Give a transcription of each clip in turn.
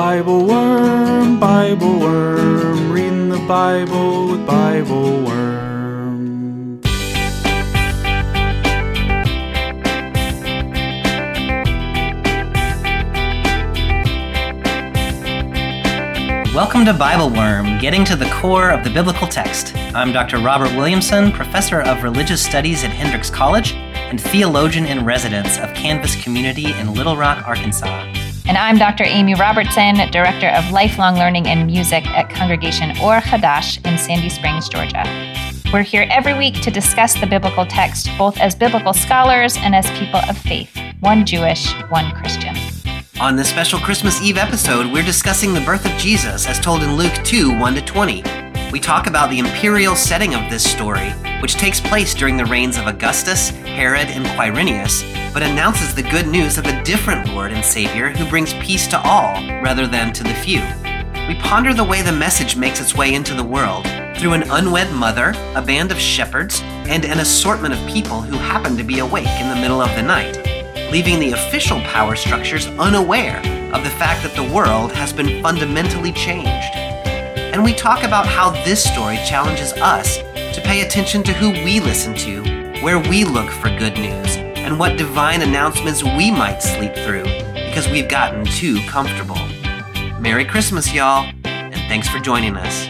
Bible Worm, Bible Worm, reading the Bible with Bible Worm. Welcome to Bible Worm, getting to the core of the biblical text. I'm Dr. Robert Williamson, professor of religious studies at Hendrix College and theologian in residence of Canvas Community in Little Rock, Arkansas. And I'm Dr. Amy Robertson, Director of Lifelong Learning and Music at Congregation Or Hadash in Sandy Springs, Georgia. We're here every week to discuss the biblical text, both as biblical scholars and as people of faith, one Jewish, one Christian. On this special Christmas Eve episode, we're discussing the birth of Jesus as told in Luke 2 1 to 20. We talk about the imperial setting of this story, which takes place during the reigns of Augustus, Herod, and Quirinius, but announces the good news of a different Lord and Savior who brings peace to all rather than to the few. We ponder the way the message makes its way into the world through an unwed mother, a band of shepherds, and an assortment of people who happen to be awake in the middle of the night leaving the official power structures unaware of the fact that the world has been fundamentally changed. And we talk about how this story challenges us to pay attention to who we listen to, where we look for good news, and what divine announcements we might sleep through because we've gotten too comfortable. Merry Christmas, y'all, and thanks for joining us.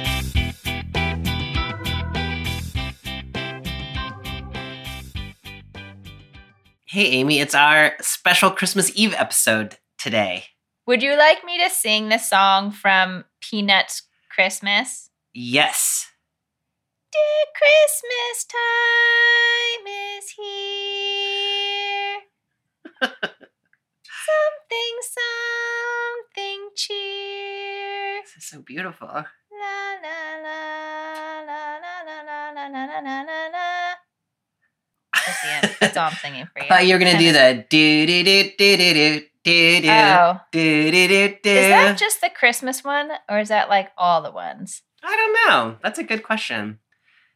Hey, Amy, it's our special Christmas Eve episode today. Would you like me to sing the song from Peanuts Christmas? Yes. Dear Christmas time is here. something, something cheer. This is so beautiful. La la la la la la la la la la la la. That's the end. That's all I'm singing for I you. thought you were gonna do the do do do do do do Oh. do. Is that just the Christmas one, or is that like all the ones? I don't know. That's a good question.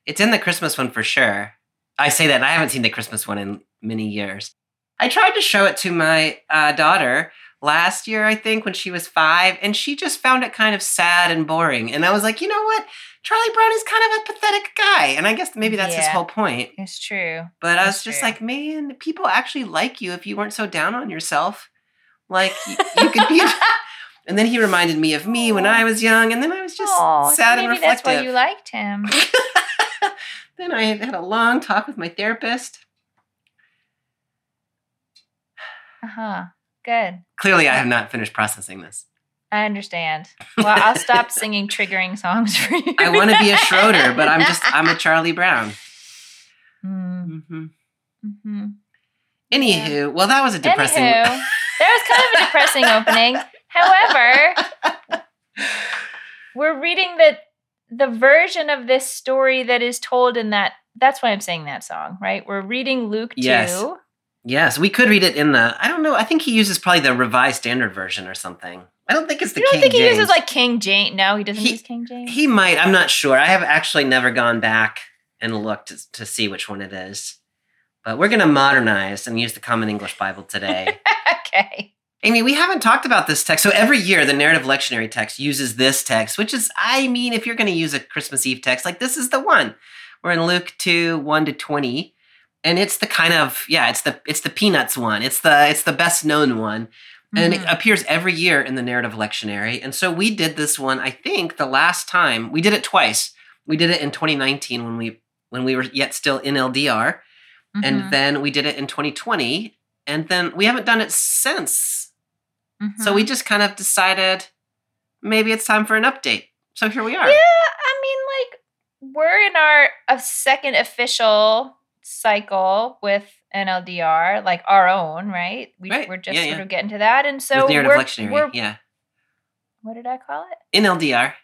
It's in the Christmas one for sure. I say that, I haven't seen the Christmas one in many years. I tried to show it to my uh, daughter last year, I think, when she was five, and she just found it kind of sad and boring. And I was like, you know what? Charlie Brown is kind of a pathetic guy, and I guess maybe that's his whole point. It's true. But I was That's just like, man, people actually like you if you weren't so down on yourself. Like y- you could be. and then he reminded me of me when I was young, and then I was just Aw, sad and maybe that's reflective. why you liked him. then I had a long talk with my therapist. Uh huh. Good. Clearly, I have not finished processing this. I understand. Well, I'll stop singing triggering songs for you. I want to be a Schroeder, but I'm just I'm a Charlie Brown. Mm, hmm Mm-hmm. Anywho, well, that was a depressing. Anywho, that was kind of a depressing opening. However, we're reading the the version of this story that is told in that. That's why I'm saying that song, right? We're reading Luke Yes. two. Yes, we could read it in the. I don't know. I think he uses probably the Revised Standard Version or something. I don't think it's the You don't King think he James. uses like King James? No, he doesn't He- use King James. He might. I'm not sure. I have actually never gone back and looked to, to see which one it is. But we're going to modernize and use the Common English Bible today. okay. Amy, we haven't talked about this text. So every year, the narrative lectionary text uses this text, which is, I mean, if you're going to use a Christmas Eve text, like this is the one. We're in Luke 2, 1 to 20. And it's the kind of, yeah, it's the it's the peanuts one. It's the it's the best known one. And it Mhm. appears every year in the narrative lectionary. And so we did this one, I think, the last time. We did it twice. We did it in 2019 when we when we were yet still in LDR. Mhm. And then we did it in 2020. And then we haven't done it since. So Mhm. we just kind of decided maybe it's time for an update. So here we are. Yeah, I mean, like we're in our a second official cycle with NLDR, like our own, right? We, Right. We're just Yeah, sort yeah. of getting to that, and so we're, we're yeah. what did I call it? In LDR.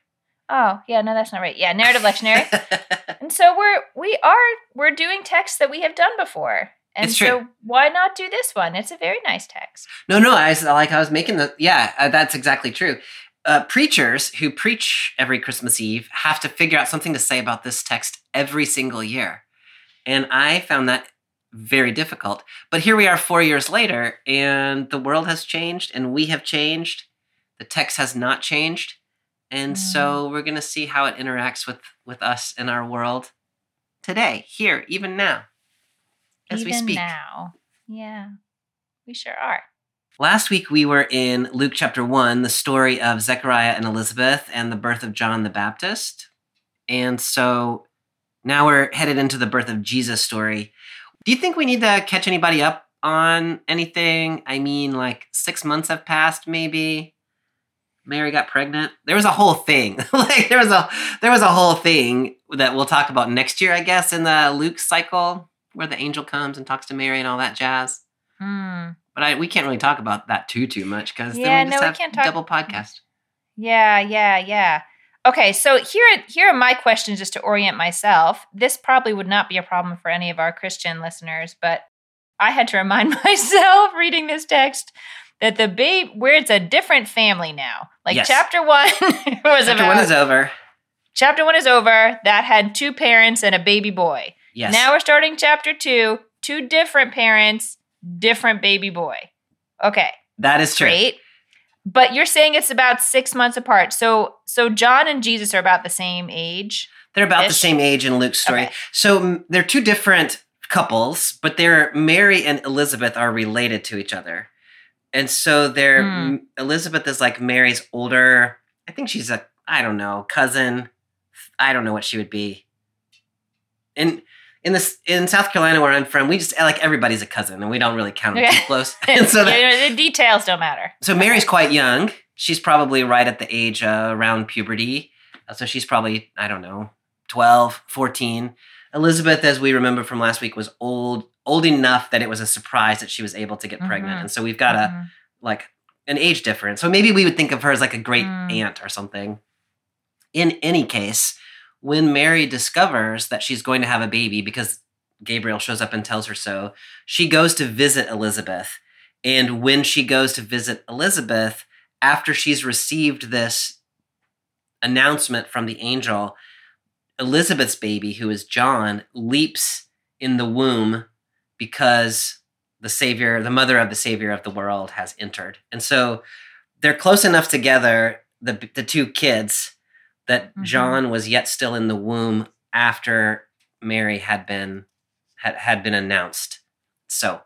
Oh, yeah, no, that's not right. Yeah, narrative lectionary. and so we're we are we're doing texts that we have done before, and It's so true. why not do this one? It's a very nice text. No, no, I was like I was making the yeah, uh, that's exactly true. Uh, preachers who preach every Christmas Eve have to figure out something to say about this text every single year, and I found that very difficult. But here we are, four years later, and the world has changed, and we have changed. The text has not changed. And Mm. so we're going to see how it interacts with, with us in our world today, here, even now, as we Even speak. now. Yeah, we sure are. Last week we were in Luke chapter 1, the story of Zechariah and Elizabeth and the birth of John the Baptist. And so now we're headed into the birth of Jesus story. Do you think we need to catch anybody up on anything? I mean, like six months have passed, maybe. Mary got pregnant. There was a whole thing. like there was a there was a whole thing that we'll talk about next year, I guess, in the Luke cycle, where the angel comes and talks to Mary and all that jazz. Hmm. But I, we can't really talk about that too too much because Yeah, we no, we can't talk- double podcast. Yeah, yeah, yeah. Okay, so here, here are my questions just to orient myself. This probably would not be a problem for any of our Christian listeners, but I had to remind myself reading this text that the babe, where it's a different family now. Like Yes. chapter one was Chapter about one is over. chapter one is over. That had two parents and a baby boy. Yes. Now we're starting chapter two. Two different parents, different baby boy. Okay, that is true. great. But you're saying it's about six months apart. So so John and Jesus are about the same age. They're about the same age in Luke's story. Okay. So they're two different couples, but they're Mary and Elizabeth are related to each other. And so they're Hmm. m- Elizabeth is like Mary's older, I think she's a I don't know, cousin. I don't know what she would be. In in this in South Carolina where I'm from, we just like everybody's a cousin and we don't really count them Okay. too close. and so that, know, the details don't matter. So Mary's quite young. She's probably right at the age uh, around puberty. Uh, so she's probably, I don't know, 12, 14. Elizabeth, as we remember from last week, was old old enough that it was a surprise that she was able to get pregnant. Mhm. And so we've got a Mhm. like an age difference. So maybe we would think of her as like a great Mm. aunt or something. In any case, when Mary discovers that she's going to have a baby because Gabriel shows up and tells her so, she goes to visit Elizabeth. And when she goes to visit Elizabeth, after she's received this announcement from the angel, Elizabeth's baby, who is John, leaps in the womb because the savior, the mother of the savior of the world, has entered. And so they're close enough together, the the two kids, that Mhm. John was yet still in the womb after Mary had been had, had been announced. So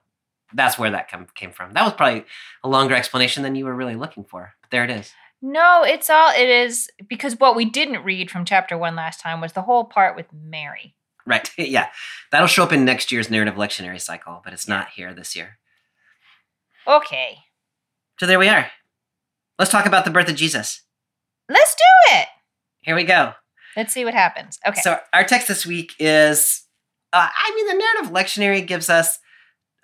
that's where that come, came from. That was probably a longer explanation than you were really looking for. But there it is. No, it's all it is because what we didn't read from chapter one last time was the whole part with Mary. Right. yeah. That'll show up in next year's narrative lectionary cycle, but it's not here this year. Okay, So there we are. Let's talk about the birth of Jesus. let's do it. Here we go. Let's see what happens. Okay. So our text this week is, uh, I mean, the narrative lectionary gives us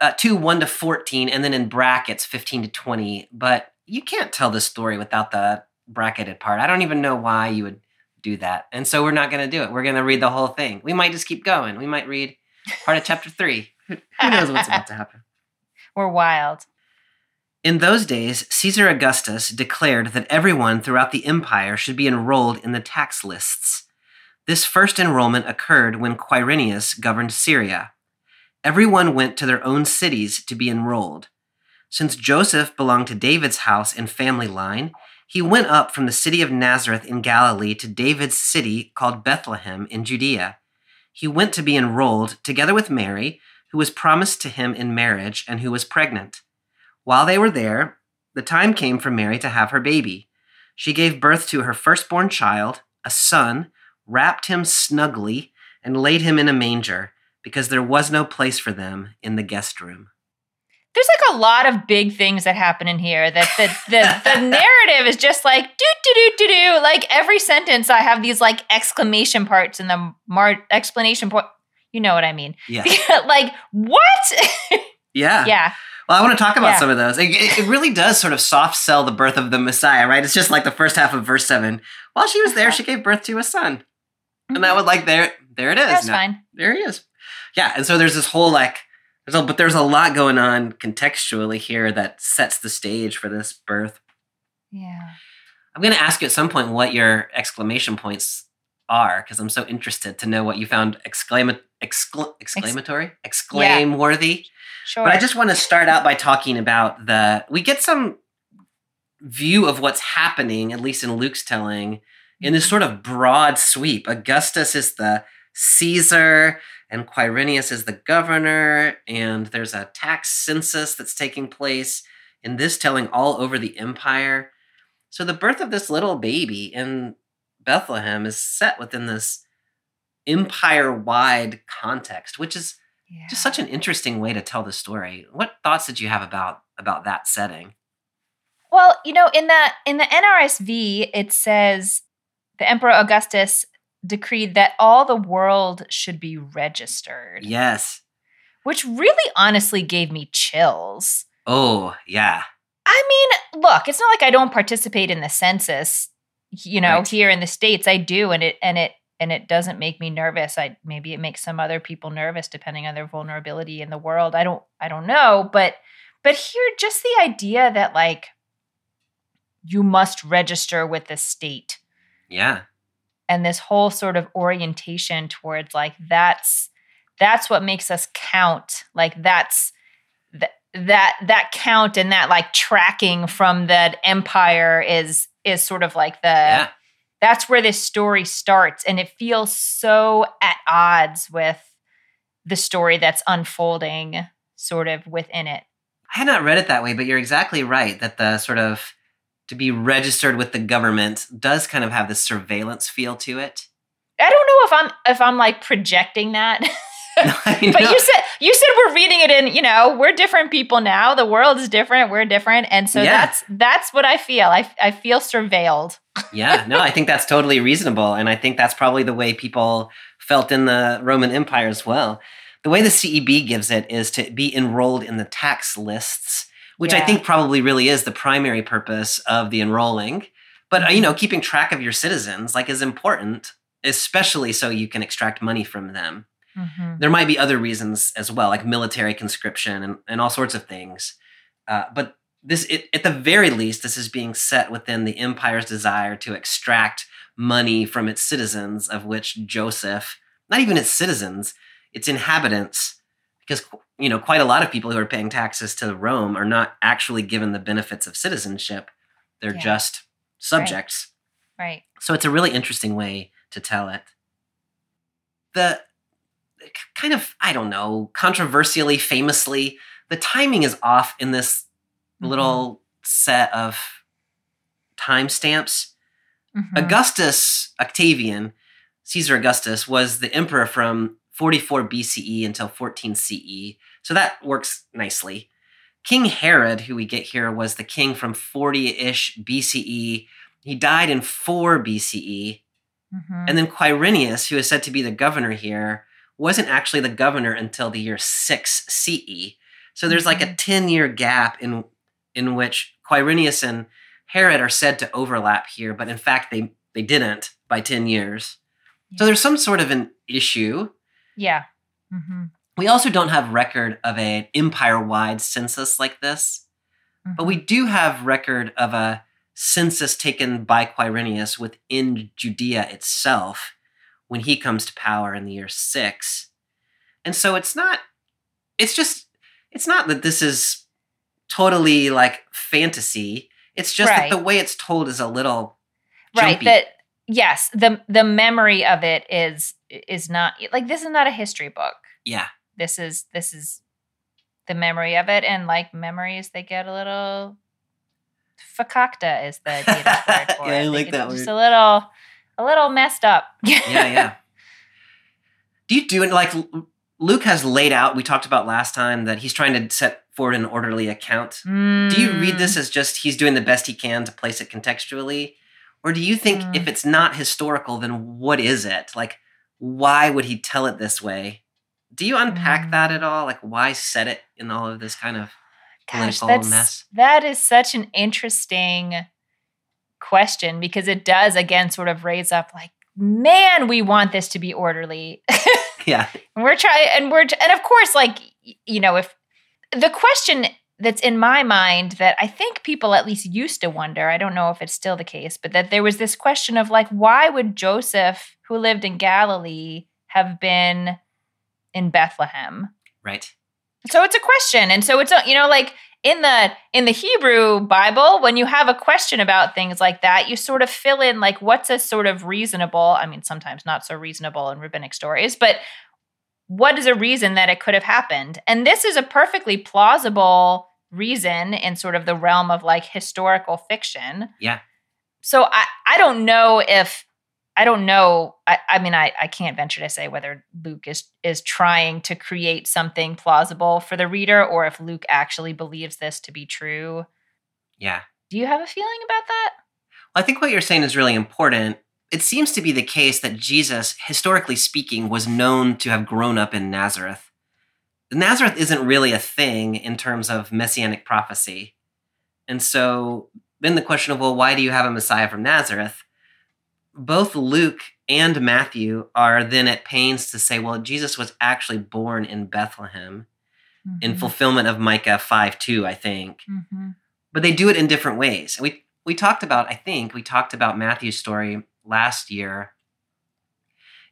uh, 2, 1 to 14, and then in brackets, 15 to 20. But you can't tell the story without the bracketed part. I don't even know why you would do that. And so we're not going to do it. We're going to read the whole thing. We might just keep going. We might read part of chapter 3. Who who knows what's about to happen? We're wild. In those days, Caesar Augustus declared that everyone throughout the empire should be enrolled in the tax lists. This first enrollment occurred when Quirinius governed Syria. Everyone went to their own cities to be enrolled. Since Joseph belonged to David's house and family line, he went up from the city of Nazareth in Galilee to David's city called Bethlehem in Judea. He went to be enrolled together with Mary, who was promised to him in marriage and who was pregnant. While they were there, the time came for Mary to have her baby. She gave birth to her firstborn child, a son, wrapped him snugly, and laid him in a manger, because there was no place for them in the guest room. There's like a lot of big things that happen in here that the the, the narrative is just like do do do do do. Like every sentence, I have these like exclamation parts and the mar- explanation point. You know what I mean? Yeah. like what? Yeah. yeah. Well, I want to talk about Yeah. some of those. It, it really does sort of soft sell the birth of the Messiah, right? It's just like the first half of verse 7. While she was there, she gave birth to a son. And that mm-hmm. was like, there, there it is. That's Now- fine. there he is. Yeah, and so there's this whole like, there's a, but there's a lot going on contextually here that sets the stage for this birth. Yeah. I'm going to ask you at some point what your exclamation points are because I'm so interested to know what you found exclama- excla- exclamatory, exclaim worthy. Sure. But I just want to start out by talking about the. We get some view of what's happening, at least in Luke's telling, in this mm-hmm. sort of broad sweep. Augustus is the Caesar, and Quirinius is the governor, and there's a tax census that's taking place in this telling all over the empire. So the birth of this little baby in Bethlehem is set within this empire wide context, which is Yeah. just such an interesting way to tell the story. What thoughts did you have about about that setting? Well, you know, in the in the NRSV, it says the Emperor Augustus decreed that all the world should be registered, Yes. which really honestly gave me chills. Oh, yeah. I mean, look, it's not like I don't participate in the census, you know, Right. here in the states. I do and it and it and it doesn't make me nervous. I maybe it makes some other people nervous depending on their vulnerability in the world. I don't I don't know, but but here just the idea that like you must register with the state Yeah. And this whole sort of orientation towards like that's that's what makes us count like that's that that that count and that like tracking from that empire is is sort of like the yeah. that's where this story starts and it feels so at odds with the story that's unfolding sort of within it I had not read it that way, but you're exactly right that the sort of to be registered with the government does kind of have this surveillance feel to it. i don't know if i'm if i'm like projecting that but you said you said we're reading it in you know we're different people now the world is different we're different and so Yeah. that's that's what i feel i, I feel surveilled yeah, no, I think that's totally reasonable. And I think that's probably the way people felt in the Roman Empire as well. The way the CEB gives it is to be enrolled in the tax lists, which I think probably really is the primary purpose of the enrolling. But, uh, you know, keeping track of your citizens like is important, especially so you can extract money from them. There might be other reasons as well, like military conscription and, and all sorts of things. Uh, but this, it, at the very least, this is being set within the empire's desire to extract money from its citizens, of which Joseph, not even its citizens, its inhabitants, because you know quite a lot of people who are paying taxes to Rome are not actually given the benefits of citizenship; they're Yeah. just subjects. right So it's a really interesting way to tell it. The kind of, I don't know, controversially, famously, the timing is off in this little set of timestamps. Mhm. Augustus Octavian, Caesar Augustus, was the emperor from 44 BCE until 14 CE. So that works nicely. King Herod, who we get here, was the king from 40 ish BCE. He died in 4 BCE. Mhm. And then Quirinius, who is said to be the governor here, wasn't actually the governor until the year 6 CE. So there's like a 10 year gap in in which Quirinius and Herod are said to overlap here, but in fact they they didn't by 10 years. So there's some sort of an issue. Yeah hmm We also don't have record of an empire-wide census like this, but we do have record of a census taken by Quirinius within Judea itself when he comes to power in the year 6. And so it's not it's just it's not that this is totally like fantasy. It's just Right. that the way it's told is a little right jumpy. that yes the the memory of it is is not like this is not a history book yeah. this is this is the memory of it and like memories they get a little fakakta is the word for Yeah, I it They like that just word. a little a little messed up yeah, yeah. Do you do it like Luke has laid out? We talked about last time that he's trying to set forward an orderly account. Do you read Mm. this as just he's doing the best he can to place it contextually? Or do you think Mm. if it's not historical, then what is it? Like, why would he tell it this way? Do you unpack Mm. that at all? Like, why set it in all of this kind of Gosh, political that's mess? that is such an interesting question because it does again sort of raise up like, man, we want this to be orderly. Yeah. and we're trying and we're and of course, like you know, if the question that's in my mind that I think people at least used to wonder, I don't know if it's still the case, but that there was this question of like, why would Joseph, who lived in Galilee, have been in Bethlehem? Right. So it's a question. And so it's, a, you know, like, in the in the Hebrew Bible, when you have a question about things like that, you sort of fill in like what's a sort of reasonable, I mean sometimes not so reasonable in rabbinic stories, but what is a reason that it could have happened? And this is a perfectly plausible reason in sort of the realm of like historical fiction. Yeah. So I I don't know if I don't know. I, I mean, I, I can't venture to say whether Luke is is trying to create something plausible for the reader, or if Luke actually believes this to be true. Yeah. Do you have a feeling about that? Well, I think what you're saying is really important. It seems to be the case that Jesus, historically speaking, was known to have grown up in Nazareth. Nazareth isn't really a thing in terms of messianic prophecy. And so then the question of, well, why do you have a Messiah from Nazareth? both Luke and Matthew are then at pains to say, well, Jesus was actually born in Bethlehem mm-hmm. in fulfillment of Micah 5 2, I think. Mm-hmm. But they do it in different ways. And we, we talked about, I think, we talked about Matthew's story last year,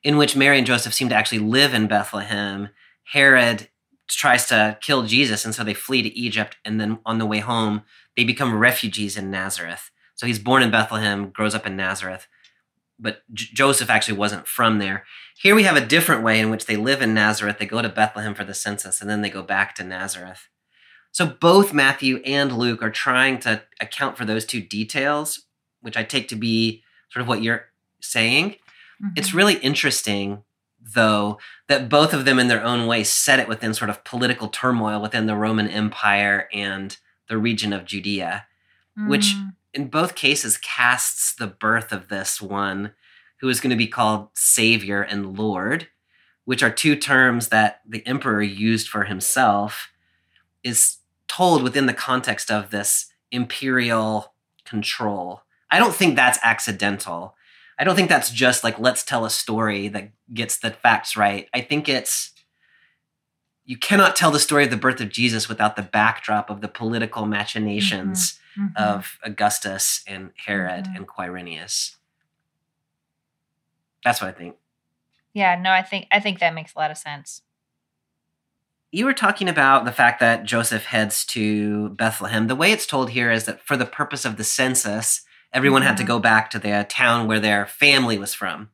in which Mary and Joseph seem to actually live in Bethlehem. Herod tries to kill Jesus, and so they flee to Egypt. And then on the way home, they become refugees in Nazareth. So he's born in Bethlehem, grows up in Nazareth but J- Joseph actually wasn't from there. Here we have a different way in which they live in Nazareth. They go to Bethlehem for the census and then they go back to Nazareth. So both Matthew and Luke are trying to account for those two details, which I take to be sort of what you're saying. Mm-hmm. It's really interesting, though, that both of them in their own way set it within sort of political turmoil within the Roman Empire and the region of Judea, mm. which in both cases casts the birth of this one who is going to be called Savior and Lord, which are two terms that the emperor used for himself, is told within the context of this imperial control. I don't think that's accidental. I don't think that's just like, let's tell a story that gets the facts right. I think it's, you cannot tell the story of the birth of Jesus without the backdrop of the political machinations mm-hmm mm-hmm. of Augustus and Herod mm-hmm. and Quirinius. That's what I think. Yeah, no, I think I think that makes a lot of sense. You were talking about the fact that Joseph heads to Bethlehem. The way it's told here is that for the purpose of the census, everyone mm-hmm. had to mm-hmm. go back to the town where their family was from.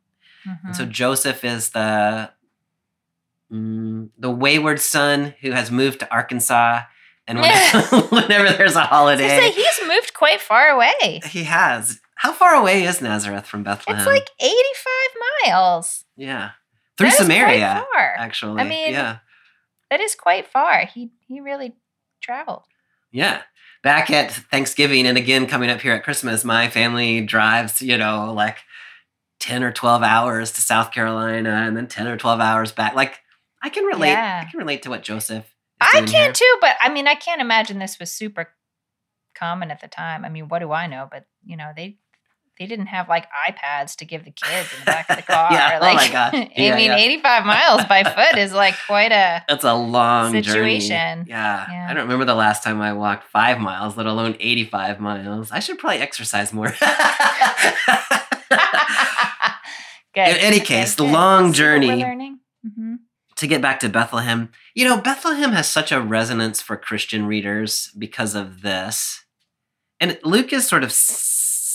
And so mm-hmm. Joseph is the mm, the wayward son who has moved to Arkansas and whenever, whenever there's a holiday, he's moved quite far away. He has. How far away is Nazareth from Bethlehem? It's like 85 miles. Yeah, through that Samaria. Actually, I mean, yeah, that is quite far. He he really traveled. Yeah. Back at Thanksgiving and again coming up here at Christmas, my family drives, you know, like 10 or 12 hours to South Carolina and then 10 or 12 hours back. Like I can relate. Yeah. I can relate to what Joseph I can here. too, but I mean, I can't imagine this was super common at the time. I mean, what do I know? But you know, they they didn't have like iPads to give the kids in the back of the car. yeah, like, oh my god! Yeah, I mean, yeah. 85 miles by foot is like quite a that's a long situation. Yeah. yeah. I don't remember the last time I walked five miles, let alone 85 miles. I should probably exercise more. Good. In any case, the long journey. Mm-hmm to get back to Bethlehem, you know, Bethlehem has such a resonance for Christian readers because of this. And Luke is sort of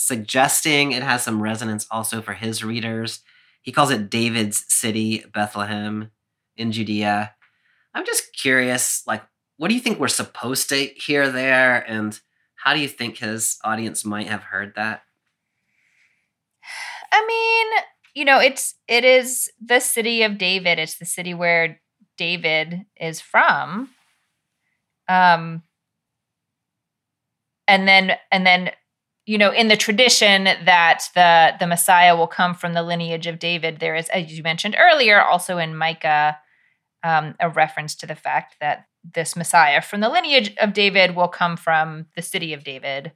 suggesting it has some resonance also for his readers. He calls it David's city, Bethlehem in Judea. I'm just curious, like, what do you think we're supposed to hear there? And how do you think his audience might have heard that? I mean, you know, it's it is the city of David. It's the city where David is from. Um and then and then you know in the tradition that the the messiah will come from the lineage of david there is as you mentioned earlier also in micah um, a reference to the fact that this messiah from the lineage of david will come from the city of david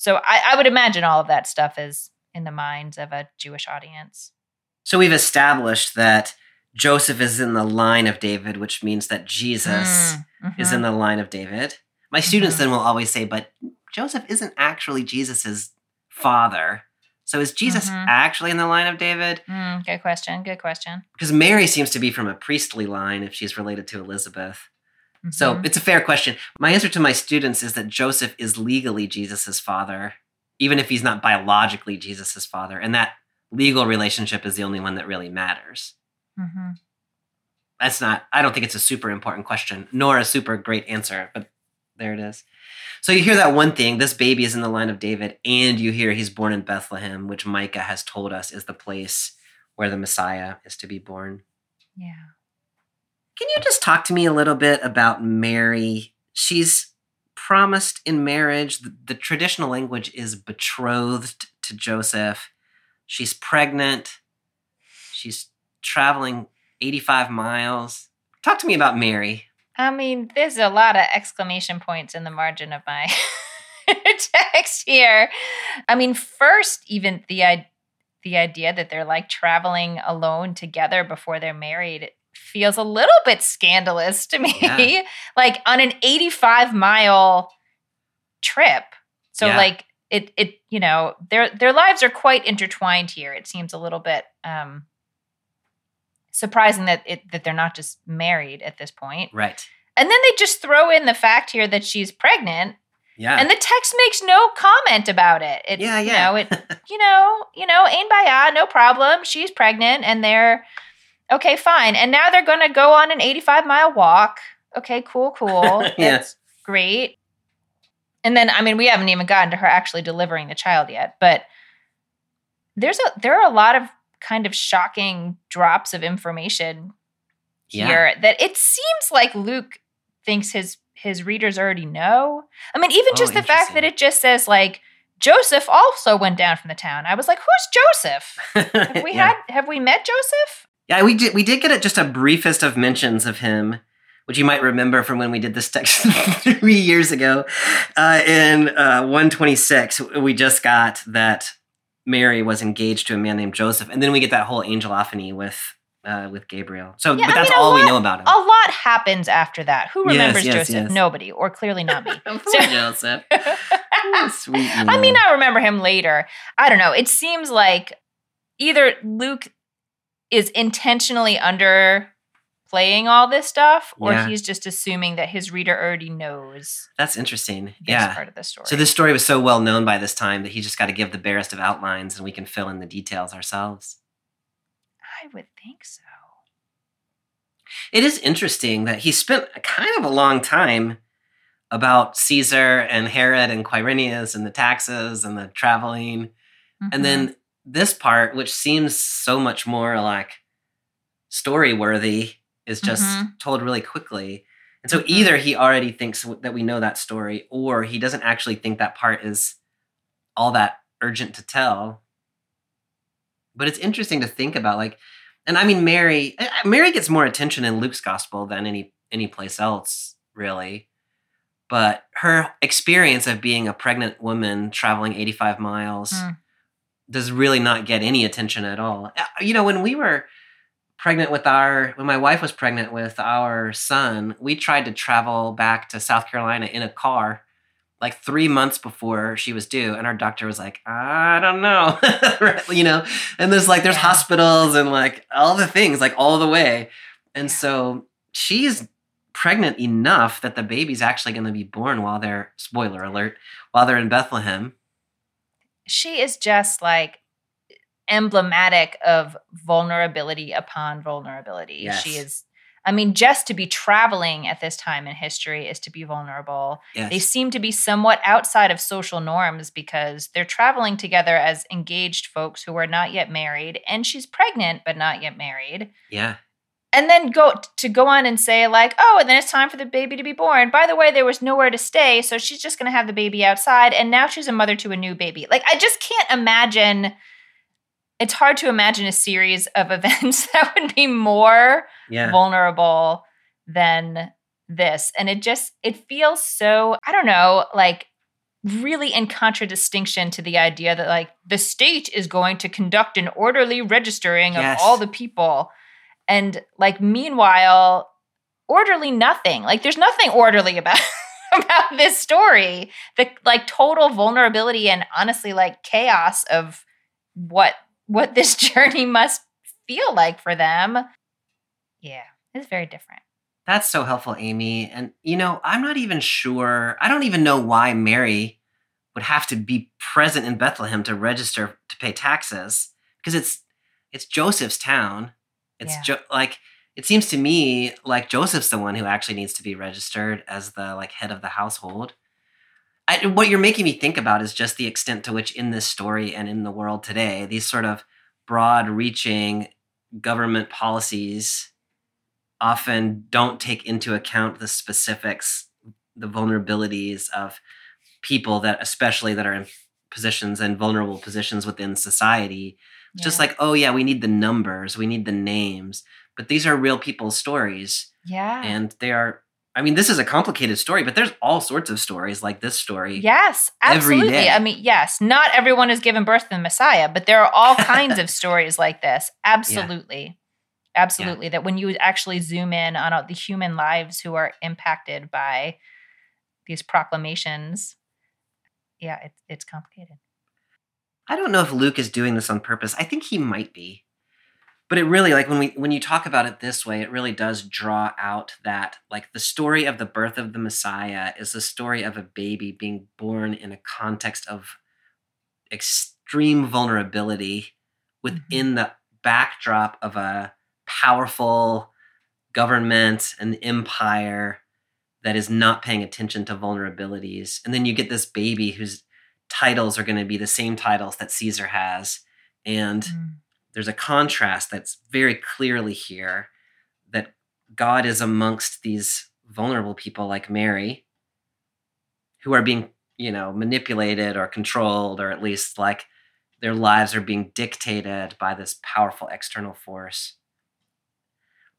so I, I would imagine all of that stuff is in the minds of a Jewish audience. So we've established that Joseph is in the line of David, which means that Jesus mm, mm-hmm. is in the line of David. My students mm-hmm. then will always say, but Joseph isn't actually Jesus's father. So is Jesus mm-hmm. actually in the line of David? Mm, good question. Good question. Because Mary seems to be from a priestly line if she's related to Elizabeth. So Mhm. it's a fair question. My answer to my students is that Joseph is legally Jesus's father, even if he's not biologically Jesus's father, and that legal relationship is the only one that really matters. Mhm. That's not. I don't think it's a super important question, nor a super great answer, but there it is. So you hear that one thing: this baby is in the line of David, and you hear he's born in Bethlehem, which Micah has told us is the place where the Messiah is to be born. yeah. Can you just talk to me a little bit about Mary? She's promised in marriage. The, the traditional language is betrothed to Joseph. She's pregnant. She's traveling 85 miles. Talk to me about Mary. I mean, there's a lot of exclamation points in the margin of my text here. I mean, first, even the the idea that they're like traveling alone together before they're married feels a little bit scandalous to me. Yeah. like on an 85 mile trip. So Yeah. like it it you know, their their lives are quite intertwined here. It seems a little bit um surprising that it that they're not just married at this point. Right. And then they just throw in the fact here that she's pregnant, Yeah. and the text makes no comment about it. it yeah, You yeah. know, it, you know, you know, ain baya, no problem. She's pregnant, and they're okay, fine. And now they're going to go on an 85 mile walk. Okay, cool, cool. yes. Great. And then, I mean, we haven't even gotten to her actually delivering the child yet, but there's a there are a lot of kind of shocking drops of information yeah. here that it seems like Luke thinks his his readers already know. I mean, even Oh, just the fact that it just says like Joseph also went down from the town. I was like, who's Joseph? Have we yeah. had have we met Joseph? Yeah, we did. We did get it just a briefest of mentions of him, which you might remember from when we did this text three years ago. Uh, in uh, one twenty six, we just got that Mary was engaged to a man named Joseph, and then we get that whole angelophany with uh, with Gabriel. So, Yeah, but I that's mean, a all we know about him. A lot happens after that. Who remembers yes, Joseph? yes. Nobody, or clearly not me. Poor Joseph. Sweet. I mean. I remember him later. I don't know. It seems like either Luke is intentionally underplaying all this stuff, or Yeah. he's just assuming that his reader already knows that's interesting. Yeah. part of the story. So this story was so well known by this time that he just got to give the barest of outlines, and we can fill in the details ourselves. I would think so. It is interesting that he spent a kind of a long time about Caesar and Herod and Quirinius and the taxes and the traveling. And Mhm. then this part, which seems so much more like story worthy, is just Mhm. told really quickly. And so Mhm. either he already thinks that we know that story, or he doesn't actually think that part is all that urgent to tell. But it's interesting to think about, like, and I mean, Mary. uh, Mary gets more attention in Luke's gospel than any any place else, really. But her experience of being a pregnant woman traveling 85 miles Mm. does really not get any attention at all. Uh, You know, when we were pregnant with our, when my wife was pregnant with our son, we tried to travel back to South Carolina in a car like three months before she was due. And our doctor was like, I don't know. You know, and there's like, there's hospitals and like all the things, like all the way. And so she's pregnant enough that the baby's actually going to be born while they're, spoiler alert, while they're in Bethlehem. she is just like emblematic of vulnerability upon vulnerability. Yes. She is I mean, just to be traveling at this time in history is to be vulnerable. Yes. They seem to be somewhat outside of social norms because they're traveling together as engaged folks who are not yet married, and she's pregnant but not yet married. yeah. And then go to go on and say like, "Oh, and then it's time for the baby to be born. By the way, there was nowhere to stay, so she's just going to have the baby outside and now she's a mother to a new baby." Like I just can't imagine it's hard to imagine a series of events that would be more Yeah. vulnerable than this and it just it feels so i don't know like really in contradistinction to the idea that like the state is going to conduct an orderly registering of Yes. all the people and like meanwhile orderly nothing like there's nothing orderly about about this story the like total vulnerability and honestly like chaos of what what this journey must feel like for them yeah it's very different That's so helpful, Amy. And you know, I'm not even sure. I don't even know why Mary would have to be present in Bethlehem to register to pay taxes because it's it's Joseph's town. It's Yeah. jo- like it seems to me like Joseph's the one who actually needs to be registered as the like head of the household. I, what you're making me think about is just the extent to which in this story and in the world today, these sort of broad-reaching government policies often don't take into account the specifics, the vulnerabilities of people that, especially that are in positions and vulnerable positions within society. It's just like, oh yeah, we need the numbers, we need the names, but these are real people's stories, yeah. and they are. I mean, this is a complicated story, but there's all sorts of stories like this story. Yes, every absolutely. day. I mean, yes, not everyone is given birth to the Messiah, but there are all kinds of stories like this. Absolutely. Absolutely. That when you actually zoom in on the human lives who are impacted by these proclamations, yeah, it's it's complicated. I don't know if Luke is doing this on purpose. I think he might be. But it really like when we when you talk about it this way, it really does draw out that like the story of the birth of the Messiah is the story of a baby being born in a context of extreme vulnerability within the backdrop of a powerful government and empire that is not paying attention to vulnerabilities. And then you get this baby whose titles are going to be the same titles that Caesar has. And Mm. There's a contrast that's very clearly here that God is amongst these vulnerable people like Mary who are being, you know, manipulated or controlled, or at least like their lives are being dictated by this powerful external force.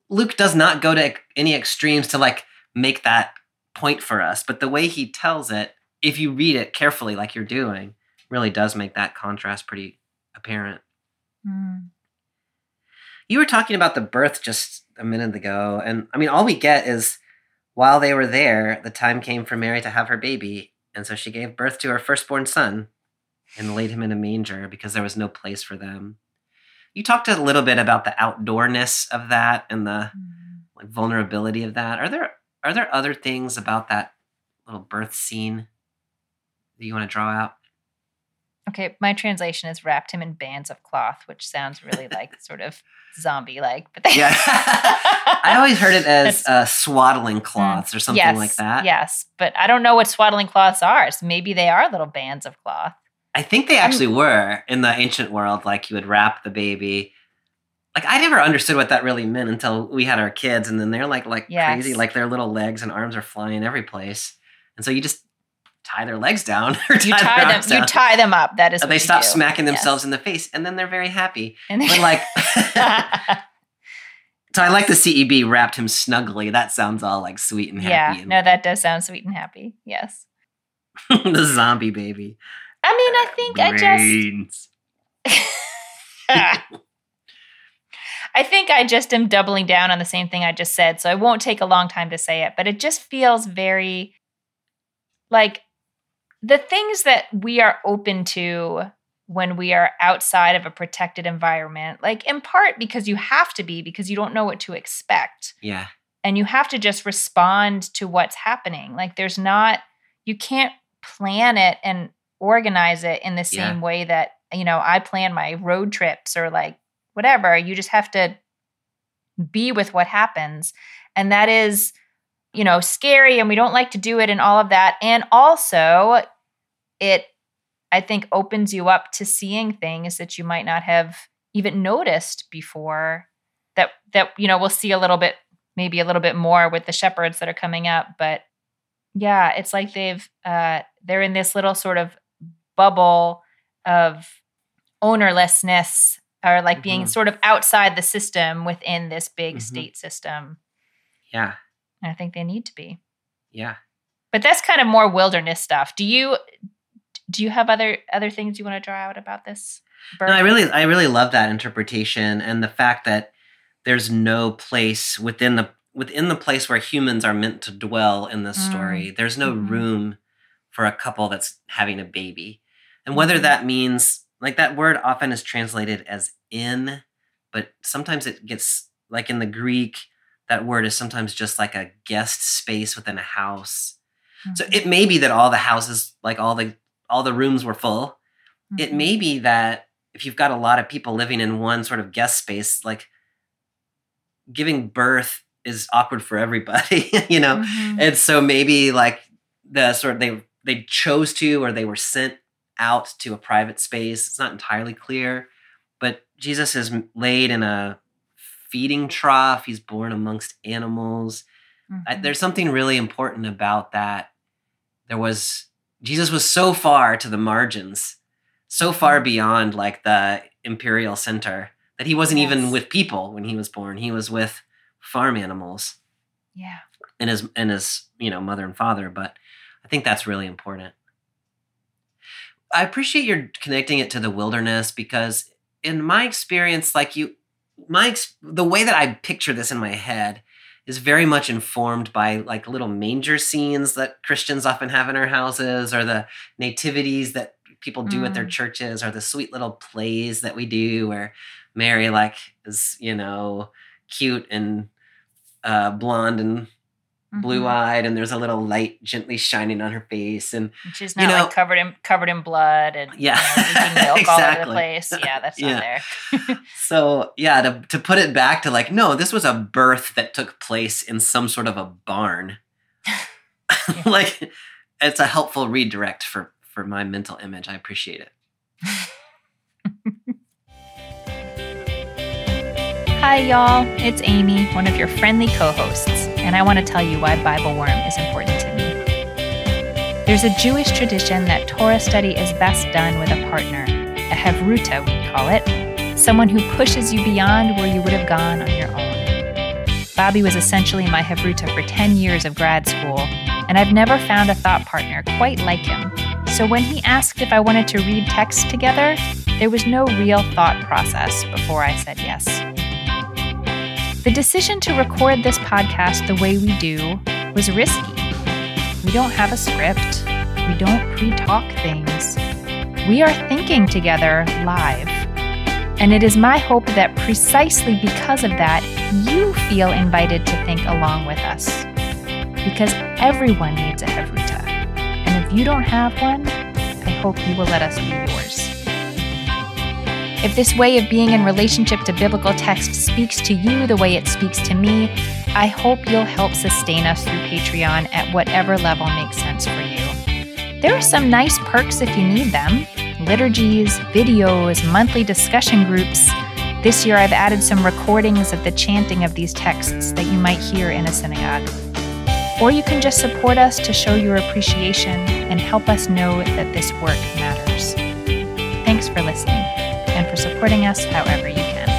Luke does not go to any extremes to like make that point for us, but the way he tells it, if you read it carefully, like you're doing, really does make that contrast pretty apparent. Mm. You were talking about the birth just a minute ago, and I mean, all we get is while they were there, the time came for Mary to have her baby, and so she gave birth to her firstborn son and laid him in a manger because there was no place for them. You talked a little bit about the outdoorness of that and the Mm. like vulnerability of that. Are there are there other things about that little birth scene that you want to draw out? Okay, my translation is wrapped him in bands of cloth, which sounds really like sort of zombie like. But Yeah. I always heard it as uh, swaddling cloths or something yes, like that. Yes, but I don't know what swaddling cloths are. So maybe they are little bands of cloth. I think they actually were in the ancient world. Like you would wrap the baby. Like I never understood what that really meant until we had our kids, and then they're like like Yes. crazy. Like their little legs and arms are flying every place, and so you just tie their legs down or tie, You tie them. arms You tie them up. That is. and they stop do. smacking Yes. themselves in the face, and then they're very happy. And they- But like, so I like the CEB wrapped him snugly. That sounds all like sweet and happy yeah. happy. No, that does sound sweet and happy. Yes. the zombie baby. I mean, I think I just. I think I just am doubling down on the same thing I just said, so I won't take a long time to say it, but it just feels very like the things that we are open to when we are outside of a protected environment, like in part because you have to be because you don't know what to expect Yeah. and you have to just respond to what's happening. Like there's not you can't plan it and organize it in the Yeah. same way that, you know, I plan my road trips or like whatever. You just have to be with what happens. And that is, you know, scary and we don't like to do it and all of that. And also it I think opens you up to seeing things that you might not have even noticed before that that you know we'll see a little bit maybe a little bit more with the shepherds that are coming up but yeah it's like they've uh they're in this little sort of bubble of ownerlessness or like being Mhm. sort of outside the system within this big Mhm. state system Yeah. and i think they need to be Yeah. but that's kind of more wilderness stuff do you do you have other other things you want to draw out about this No, I really, I really love that interpretation and the fact that there's no place within the within the place where humans are meant to dwell in this Mm. story. There's no Mhm. room for a couple that's having a baby, and whether Mhm. that means like that word often is translated as in, but sometimes it gets like in the Greek that word is sometimes just like a guest space within a house. So Mhm. it may be that all the houses, like all the all the rooms were full. It Mhm. may be that if you've got a lot of people living in one sort of guest space, like giving birth is awkward for everybody, you know? Mhm. And so maybe like the sort of they they chose to or they were sent out to a private space. It's not entirely clear, but Jesus is laid in a feeding trough. He's born amongst animals. I, Mhm. there's something really important about that. There was Jesus was so far to the margins, so far mm-hmm. beyond like the imperial center that he wasn't even with people when he was born. He was with farm animals yeah. and his and his you know mother and father. But I think that's really important. I appreciate your connecting it to the wilderness because in my experience, like you, my ex- the way that I picture this in my head is very much informed by like little manger scenes that Christians often have in our houses, or the nativities that people do at their Mm. churches, or the sweet little plays that we do where Mary like is you know cute and uh, blonde and blue Mhm. eyed, and there's a little light gently shining on her face, and She's You not know- like covered in covered in blood and Yeah. you know, milk all over Exactly. the place. Yeah, that's not there. So yeah, to to put it back to like, no, this was a birth that took place in some sort of a barn. like it's a helpful redirect for for my mental image. I appreciate it. Hi, y'all. It's Amy, one of your friendly co hosts, and I want to tell you why Bible Worm is important to me. There's a Jewish tradition that Torah study is best done with a partner, a Hevruta, we call it, someone who pushes you beyond where you would have gone on your own. Bobby was essentially my Hevruta for 10 years of grad school, and I've never found a thought partner quite like him. So when he asked if I wanted to read text together, there was no real thought process before I said yes. The decision to record this podcast the way we do was risky. We don't have a script, we don't pre talk things. We are thinking together live. And it is my hope that precisely because of that, you feel invited to think along with us. Because everyone needs a Hevruta. And if you don't have one, I hope you will let us be yours. If this way of being in relationship to biblical text speaks to you the way it speaks to me, I hope you'll help sustain us through Patreon at whatever level makes sense for you. There are some nice perks if you need them liturgies, videos, monthly discussion groups. This year, I've added some recordings of the chanting of these texts that you might hear in a synagogue. Or you can just support us to show your appreciation and help us know that this work matters. Thanks for listening and for supporting us however you can.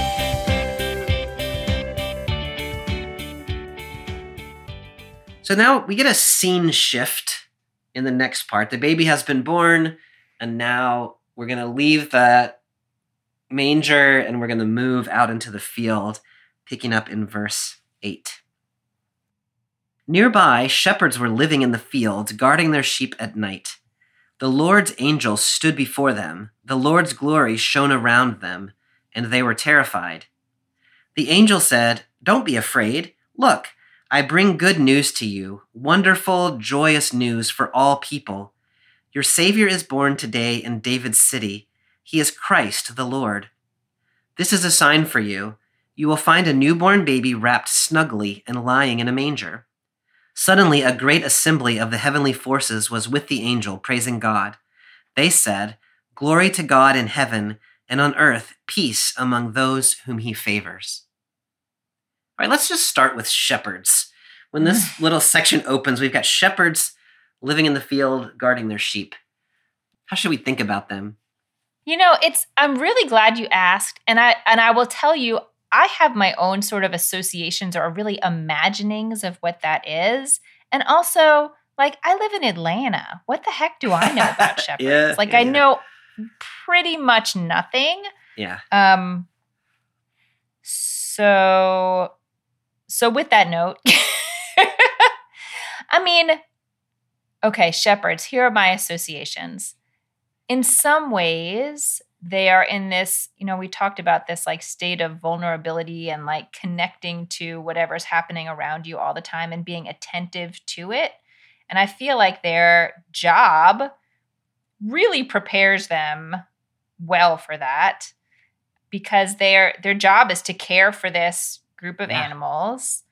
So now we get a scene shift in the next part. The baby has been born, and now we're going to leave the manger and we're going to move out into the field, picking up in verse 8. Nearby, shepherds were living in the fields, guarding their sheep at night. The Lord's angel stood before them, the Lord's glory shone around them, and they were terrified. The angel said, Don't be afraid. Look, I bring good news to you, wonderful, joyous news for all people. Your Savior is born today in David's city. He is Christ the Lord. This is a sign for you. You will find a newborn baby wrapped snugly and lying in a manger. Suddenly, a great assembly of the heavenly forces was with the angel, praising God. They said, Glory to God in heaven, and on earth, peace among those whom he favors. All right, let's just start with shepherds. When this mm. little section opens, we've got shepherds living in the field, guarding their sheep. How should we think about them? You know, it's I'm really glad you asked and I and I will tell you I have my own sort of associations or really imaginings of what that is. And also, like I live in Atlanta. What the heck do I know about shepherds? Yeah, like yeah, I know pretty much nothing. Yeah. Um so so with that note, I mean, okay, shepherds, here are my associations. In some ways, they are in this, you know, we talked about this like state of vulnerability and like connecting to whatever's happening around you all the time and being attentive to it. And I feel like their job really prepares them well for that because their their job is to care for this group of Yeah. animals.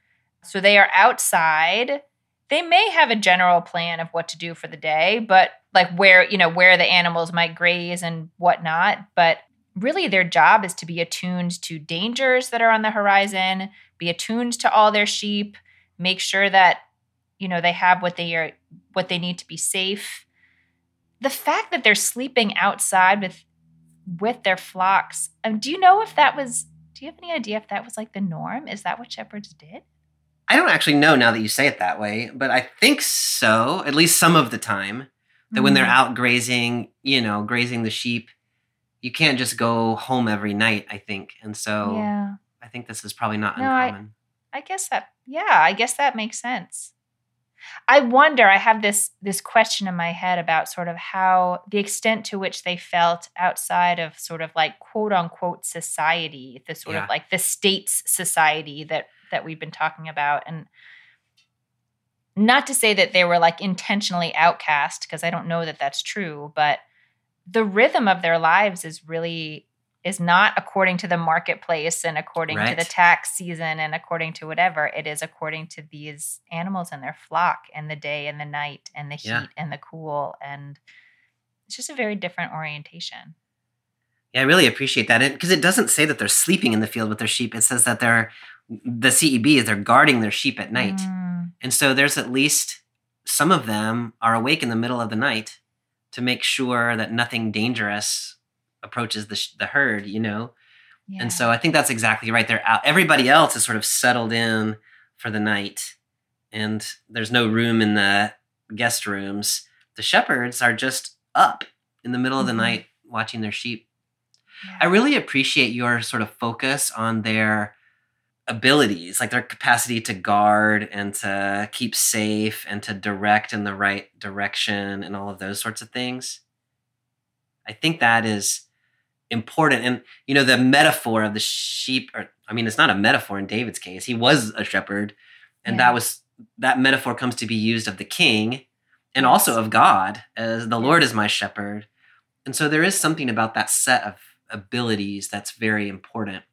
So they are outside. They may have a general plan of what to do for the day, but like where, you know, where the animals might graze and whatnot. But really their job is to be attuned to dangers that are on the horizon, be attuned to all their sheep, make sure that, you know, they have what they are what they need to be safe. The fact that they're sleeping outside with with their flocks. Um, do you know if that was? Do you have any idea if that was like the norm? Is that what shepherds did? I don't actually know now that you say it that way, but I think so, at least some of the time. That when they're Mm. out grazing, you know, grazing the sheep, you can't just go home every night, I think. And so yeah, I think this is probably not No, I- uncommon. I guess that. Yeah, I guess that makes sense. I wonder. I have this this question in my head about sort of how the extent to which they felt outside of sort of like quote unquote society, the sort Yeah. of like the states society that that we've been talking about, and not to say that they were like intentionally outcast because I don't know that that's true, but the rhythm of their lives is really is not according to the marketplace and according to the tax season and according to whatever it is according to these animals and their flock and the day and the night and the heat Yeah. and the cool and it's just a very different orientation Yeah, I really appreciate that because it doesn't say that they're sleeping in the field with their sheep. It says that they're the CEB is they're guarding their sheep at night, Mm, and so there's at least some of them are awake in the middle of the night to make sure that nothing dangerous approaches the sh- the herd. You know, yeah. and so I think that's exactly right. They're out. Everybody else is sort of settled in for the night, and there's no room in the guest rooms. The shepherds are just up in the middle of the Mhm. night watching their sheep. yeah. I really appreciate your sort of focus on their abilities, like their capacity to guard and to keep safe and to direct in the right direction and all of those sorts of things. I think that is important. And, you know, the metaphor of the sheep, or I mean, it's not a metaphor in David's case. He was a shepherd, and Yeah. that was that metaphor comes to be used of the king and also of God as the Lord is my shepherd. And so there is something about that set of abilities that's very important.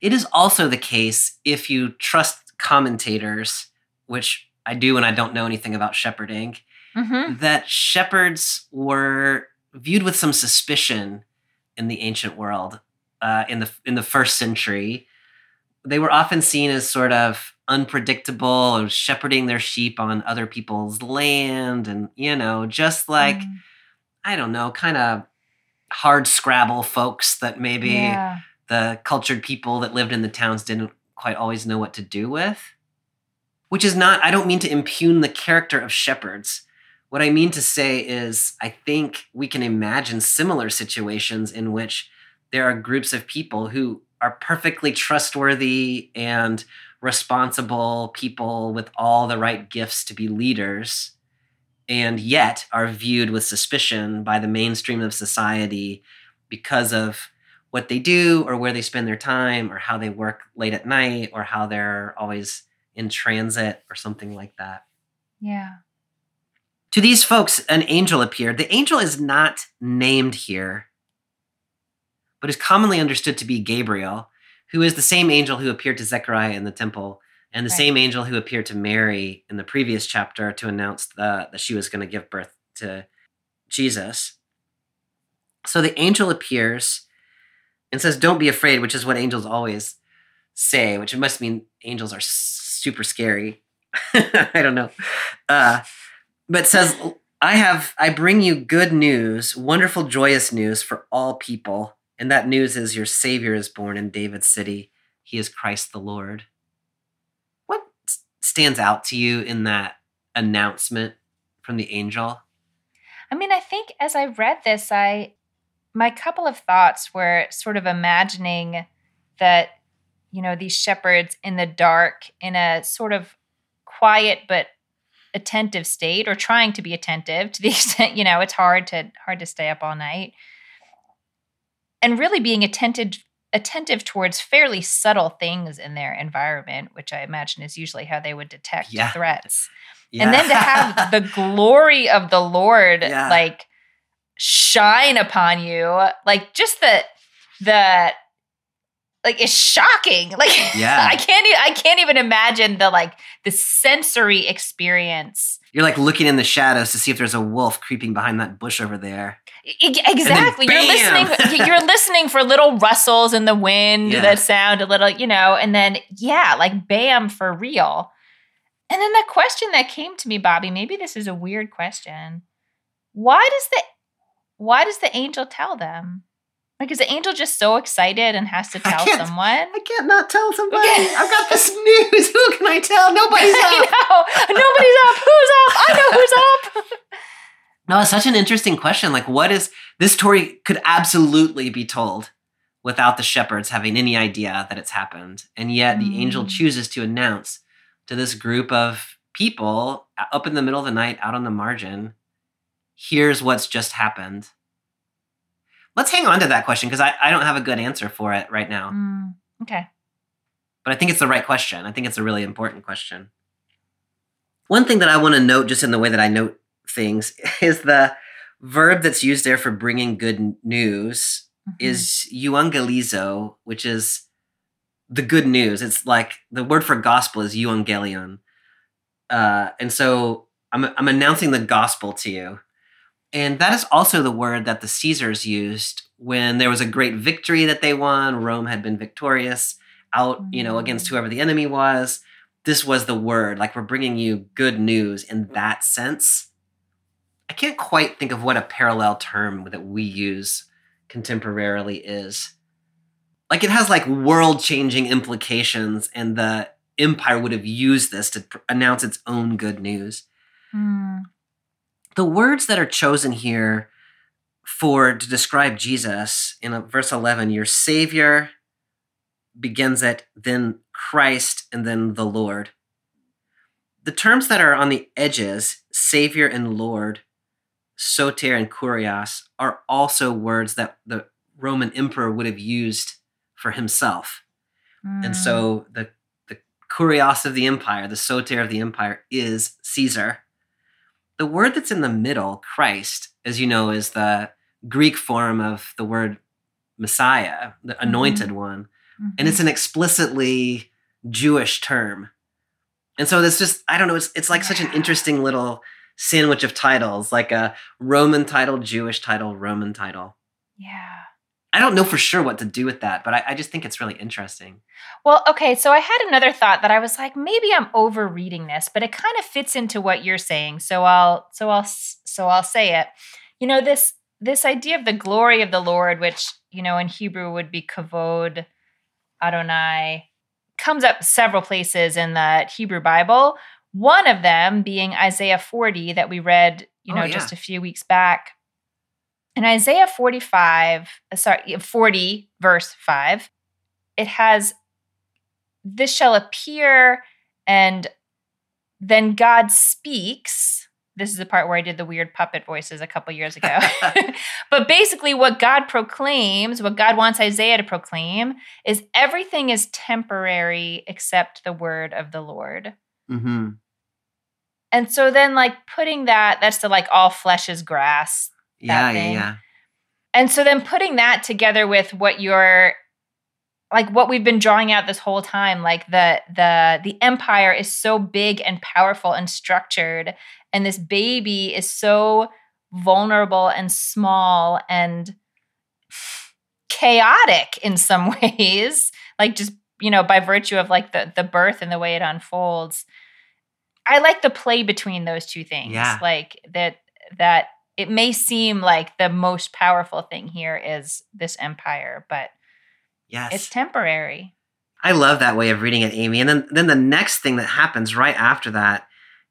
It is also the case if you trust commentators, which I do when I don't know anything about shepherding, Mhm. that shepherds were viewed with some suspicion in the ancient world uh, in the in the first century. They were often seen as sort of unpredictable, or shepherding their sheep on other people's land, and you know, just like Mm, I don't know, kind of hard scrabble folks that maybe yeah. The cultured people that lived in the towns didn't quite always know what to do with. Which is not, I don't mean to impugn the character of shepherds. What I mean to say is, I think we can imagine similar situations in which there are groups of people who are perfectly trustworthy and responsible people with all the right gifts to be leaders, and yet are viewed with suspicion by the mainstream of society because of what they do or where they spend their time or how they work late at night or how they're always in transit or something like that. Yeah. To these folks, an angel appeared. The angel is not named here, but is commonly understood to be Gabriel, who is the same angel who appeared to Zechariah in the temple and the Right. same angel who appeared to Mary in the previous chapter to announce the, that she was going to give birth to Jesus. So the angel appears and says, Don't be afraid, which is what angels always say, which must mean angels are super scary. I don't know. Uh, but says, I have, I bring you good news, wonderful, joyous news for all people. And that news is your Savior is born in David's city. He is Christ the Lord. What stands out to you in that announcement from the angel? I mean, I think as I read this, I my couple of thoughts were sort of imagining that you know these shepherds in the dark in a sort of quiet but attentive state or trying to be attentive to the extent you know it's hard to hard to stay up all night and really being attentive attentive towards fairly subtle things in their environment, which I imagine is usually how they would detect Yeah. threats. Yeah. And then to have the glory of the Lord Yeah. like shine upon you, like just the the like it's shocking. Like Yeah. I can't e- I can't even imagine the like the sensory experience. You're like looking in the shadows to see if there's a wolf creeping behind that bush over there. Exactly. You're listening you're listening for little rustles in the wind Yeah. that sound a little, you know, and then yeah, like bam for real. And then the question that came to me, Bobby, maybe this is a weird question. Why does the why does the angel tell them? Like is the angel just so excited and has to tell can't- someone? I can't not tell somebody. Okay. I've got this news. Who can I tell? Nobody's up. I know. Nobody's up. Who's up? I know who's up. No, it's such an interesting question. Like, what is this story could absolutely be told without the shepherds having any idea that it's happened. And yet the angel Mm. chooses to announce to this group of people uh, up in the middle of the night out on the margin, here's what's just happened. Let's hang on to that question because I, I don't have a good answer for it right now. Mm, okay. but I think it's the right question. I think it's a really important question. One thing that I want to note, just in the way that I note things, is the verb that's used there for bringing good news Mhm. is euangelizo, which is the good news. It's like the word for gospel is euangelion. Uh, and so I'm, I'm announcing the gospel to you. And that is also the word that the Caesars used when there was a great victory that they won. Rome had been victorious out, you know, against whoever the enemy was. This was the word. Like we're bringing you good news in that sense. I can't quite think of what a parallel term that we use contemporarily is. Like it has like world changing implications, and the empire would have used this to pr- announce its own good news. Mm, The words that are chosen here for to describe Jesus in uh, verse 11, your savior begins at then Christ and then the Lord. The terms that are on the edges, savior and Lord, soter and kurios, are also words that the Roman emperor would have used for himself. And mm. so the the kurios of the empire, the soter of the empire, is Caesar. The word that's in the middle, Christ, as you know, is the Greek form of the word Messiah, the mm-hmm. anointed one, and it's mm-hmm. an explicitly Jewish term. And so it's just I don't know, it's it's like such an interesting little sandwich of titles, like a Roman title, Jewish title, Roman title. yeah. I don't know for sure what to do with that, but I, I just think it's really interesting. Well, okay, so I had another thought that I was like, maybe I'm overreading this, but it kind of fits into what you're saying. So I'll so I'll so I'll say it. You know, this this idea of the glory of the Lord, which, you know, in Hebrew would be kavod Adonai, comes up several places in the Hebrew Bible. One of them being Isaiah 40 that we read, you Oh, know, yeah. just a few weeks back. In Isaiah 45, uh, sorry, 40 verse 5, it has this shall appear and then God speaks. This is the part where I did the weird puppet voices a couple years ago. but basically, what God proclaims, what God wants Isaiah to proclaim, is everything is temporary except the word of the Lord. Mm-hmm. And so then, like, putting that, that's the like all flesh is grass. Yeah, yeah, thing. yeah. And so then putting that together with what you're like what we've been drawing out this whole time like the the the empire is so big and powerful and structured and this baby is so vulnerable and small and chaotic in some ways like just you know by virtue of like the the birth and the way it unfolds i like the play between those two things Yeah. like that that it may seem like the most powerful thing here is this empire but Yes. it's temporary I love that way of reading it, Amy. And then then the next thing that happens right after that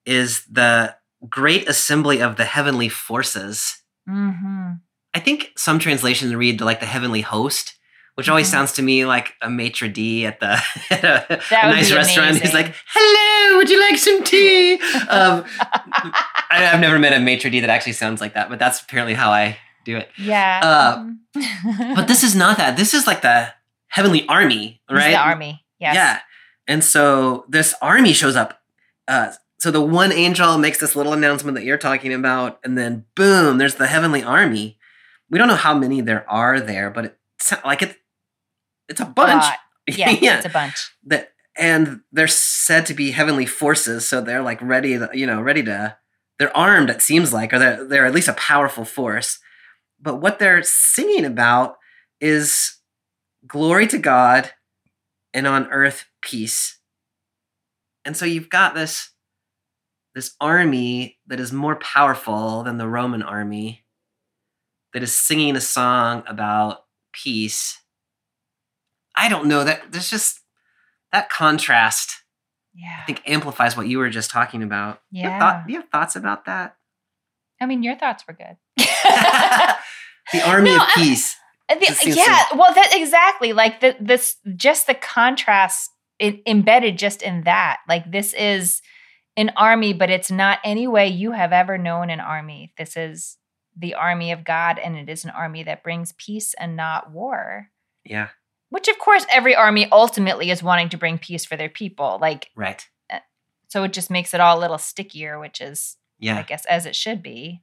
is the great assembly of the heavenly forces. mm-hmm. I think some translations read like the heavenly host, which always Mhm. sounds to me like a maitre d at the at a, a nice restaurant. He's like, "Hello, would you like some tea?" um, I, I've never met a maitre d that actually sounds like that, but that's apparently how I do it. Yeah. Uh, Mhm. But this is not that. This is like the heavenly army, right? the army. Yes. Yeah. And so this army shows up. Uh, so the one angel makes this little announcement that you're talking about, and then boom, there's the heavenly army. We don't know how many there are there, but it's like it, it's a A bunch. lot. Yeah, yeah. it's a bunch. That and they're said to be heavenly forces, so they're like ready, to, you know, ready to. They're armed. It seems like, or they're they're at least a powerful force. But what they're singing about is glory to God and on earth peace. And so you've got this this army that is more powerful than the Roman army that is singing a song about peace. I don't know that there's just that contrast Yeah. I think amplifies what you were just talking about. You have Yeah. thought- do you have thoughts about that? I mean, your thoughts were good. the army No, of peace. Uh, the- yeah, well, that exactly like the, this, just the contrast it, embedded just in that. Like this is an army, but it's not any way you have ever known an army. This is the army of God, and it is an army that brings peace and not war. Yeah, Which, of course, every army ultimately is wanting to bring peace for their people. Like, right. so it just makes it all a little stickier, which is, yeah I guess, as it should be.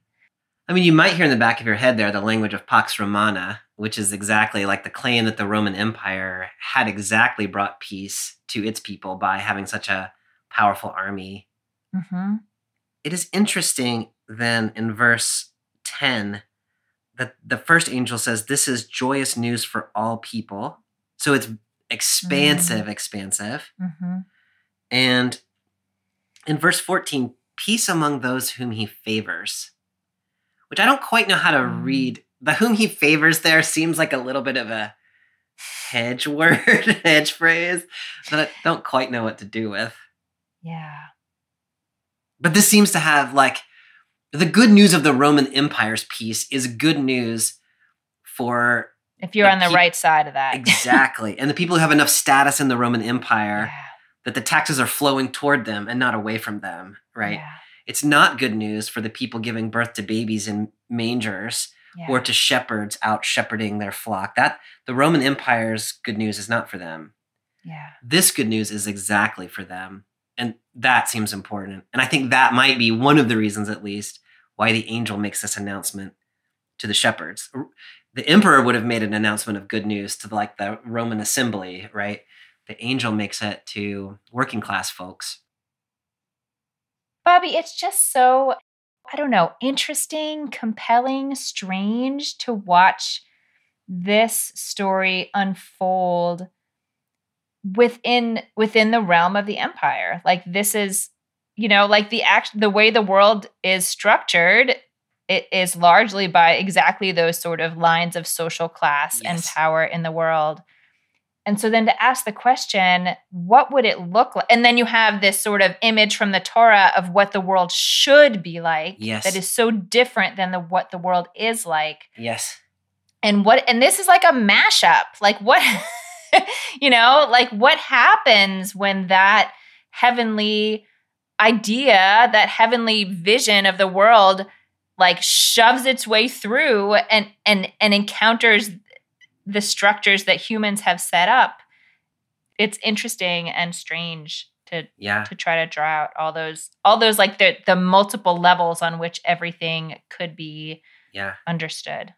I mean, you might hear in the back of your head there the language of Pax Romana, which is exactly like the claim that the Roman Empire had exactly brought peace to its people by having such a powerful army. hmm It is interesting then in verse 10 that the first angel says, This is joyous news for all people. So it's expansive, expansive. hmm And in verse 14, peace among those whom he favors, which I don't quite know how to Mm. read. The whom he favors there seems like a little bit of a hedge word, hedge phrase that I don't quite know what to do with. Yeah. But this seems to have like the good news of the Roman Empire's peace is good news for If you're on the peop- right side of that. exactly. and the people who have enough status in the Roman Empire Yeah. that the taxes are flowing toward them and not away from them, right? Yeah. It's not good news for the people giving birth to babies in mangers Yeah. or to shepherds out shepherding their flock. That the Roman Empire's good news is not for them. yeah. This good news is exactly for them. And that seems important. And I think that might be one of the reasons at least why the angel makes this announcement to the shepherds. The emperor would have made an announcement of good news to like the Roman assembly, right? The angel makes it to working class folks. Bobby, it's just so, I don't know, interesting, compelling, strange to watch this story unfold within within the realm of the empire. Like this is, you know, like the act the way the world is structured it is largely by exactly those sort of lines of social class and power in the world. And so then to ask the question, what would it look like? And then you have this sort of image from the Torah of what the world should be like Yes. that is so different than the what the world is like. Yes. And what and this is like a mashup. Like what you know, like what happens when that heavenly idea, that heavenly vision of the world like shoves its way through and and and encounters the structures that humans have set up it's interesting and strange to Yeah. to try to draw out all those all those like the the multiple levels on which everything could be Yeah. understood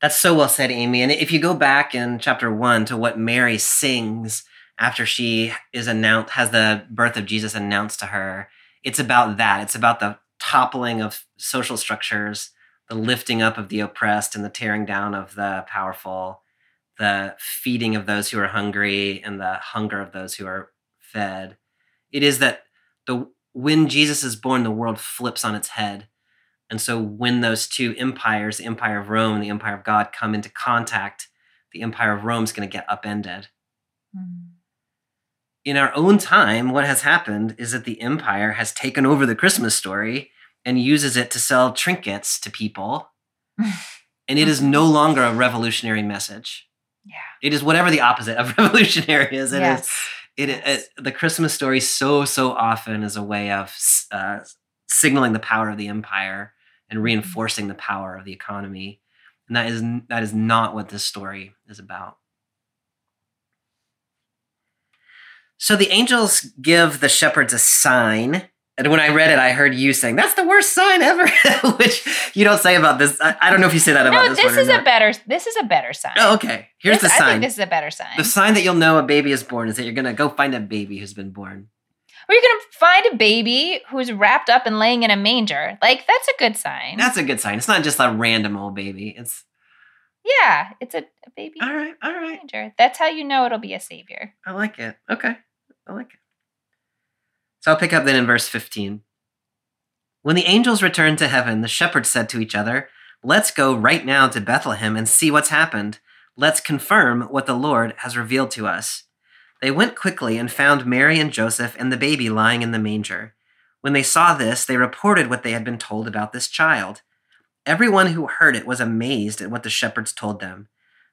That's so well said, Amy. And if you go back in chapter one to what Mary sings after she is announced, has the birth of Jesus announced to her, it's about that. It's about the toppling of social structures, the lifting up of the oppressed, and the tearing down of the powerful, the feeding of those who are hungry, and the hunger of those who are fed. It is that the when Jesus is born, the world flips on its head. And so when those two empires, the empire of Rome and the empire of God, come into contact, the empire of Rome is going to get upended. Mm. In our own time, what has happened is that the empire has taken over the Christmas story and uses it to sell trinkets to people. and it is no longer a revolutionary message. yeah It is whatever the opposite of revolutionary is. It is yes it, Yes. it the Christmas story so so often is a way of uh, signaling the power of the empire and reinforcing the power of the economy. And that is that is not what this story is about. So the angels give the shepherds a sign. And when I read it, I heard you saying, that's the worst sign ever, which you don't say about this. I, I don't know if you say that about no, this, this is a better. This is a better sign. Oh, okay. Here's This- the I sign. think this is a better sign. the sign that you'll know a baby is born is that you're going to go find a baby who's been born. or you're gonna find a baby who's wrapped up and laying in a manger. Like that's a good sign. That's a good sign. It's not just a random old baby. It's yeah, it's a, a baby all right. All right. manger. That's how you know it'll be a savior. I like it. Okay. I like it. So I'll pick up then in verse 15. When the angels returned to heaven, the shepherds said to each other, Let's go right now to Bethlehem and see what's happened. Let's confirm what the Lord has revealed to us. They went quickly and found Mary and Joseph and the baby lying in the manger. When they saw this, they reported what they had been told about this child. Everyone who heard it was amazed at what the shepherds told them.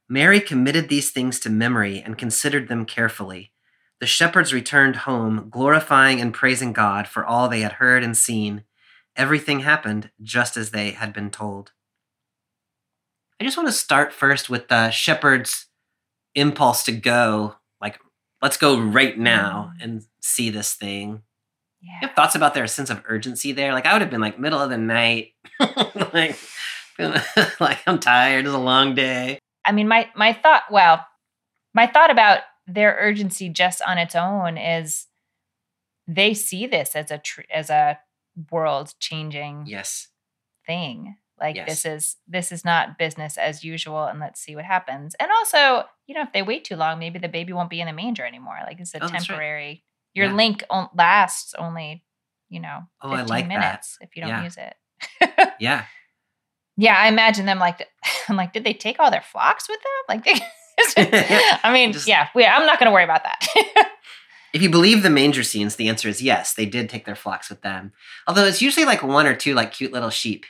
Mary committed these things to memory and considered them carefully. The shepherds returned home, glorifying and praising God for all they had heard and seen. Everything happened just as they had been told. I just want to start first with the shepherds' impulse to go, like, let's go right now mm. and see this thing. You Yeah. have thoughts about their sense of urgency there? Like, I would have been like middle of the night, like, like I'm tired. It's a long day. I mean, my my thought. Well, my thought about their urgency just on its own is they see this as a tr- as a world changing Yes. thing. Like Yes. this is this is not business as usual, and let's see what happens. And also, you know, if they wait too long, maybe the baby won't be in the manger anymore. Like it's a Oh, that's right. temporary. Your Yeah. link on, lasts only, you know, Oh, I 15 like that. minutes if you don't Yeah. use it. Yeah. Yeah, I imagine them like, I'm like, did they take all their flocks with them? Like, they, I mean, Just- yeah, we, I'm not going to worry about that. If you believe the manger scenes, the answer is yes, they did take their flocks with them. Although it's usually like one or two like cute little sheep.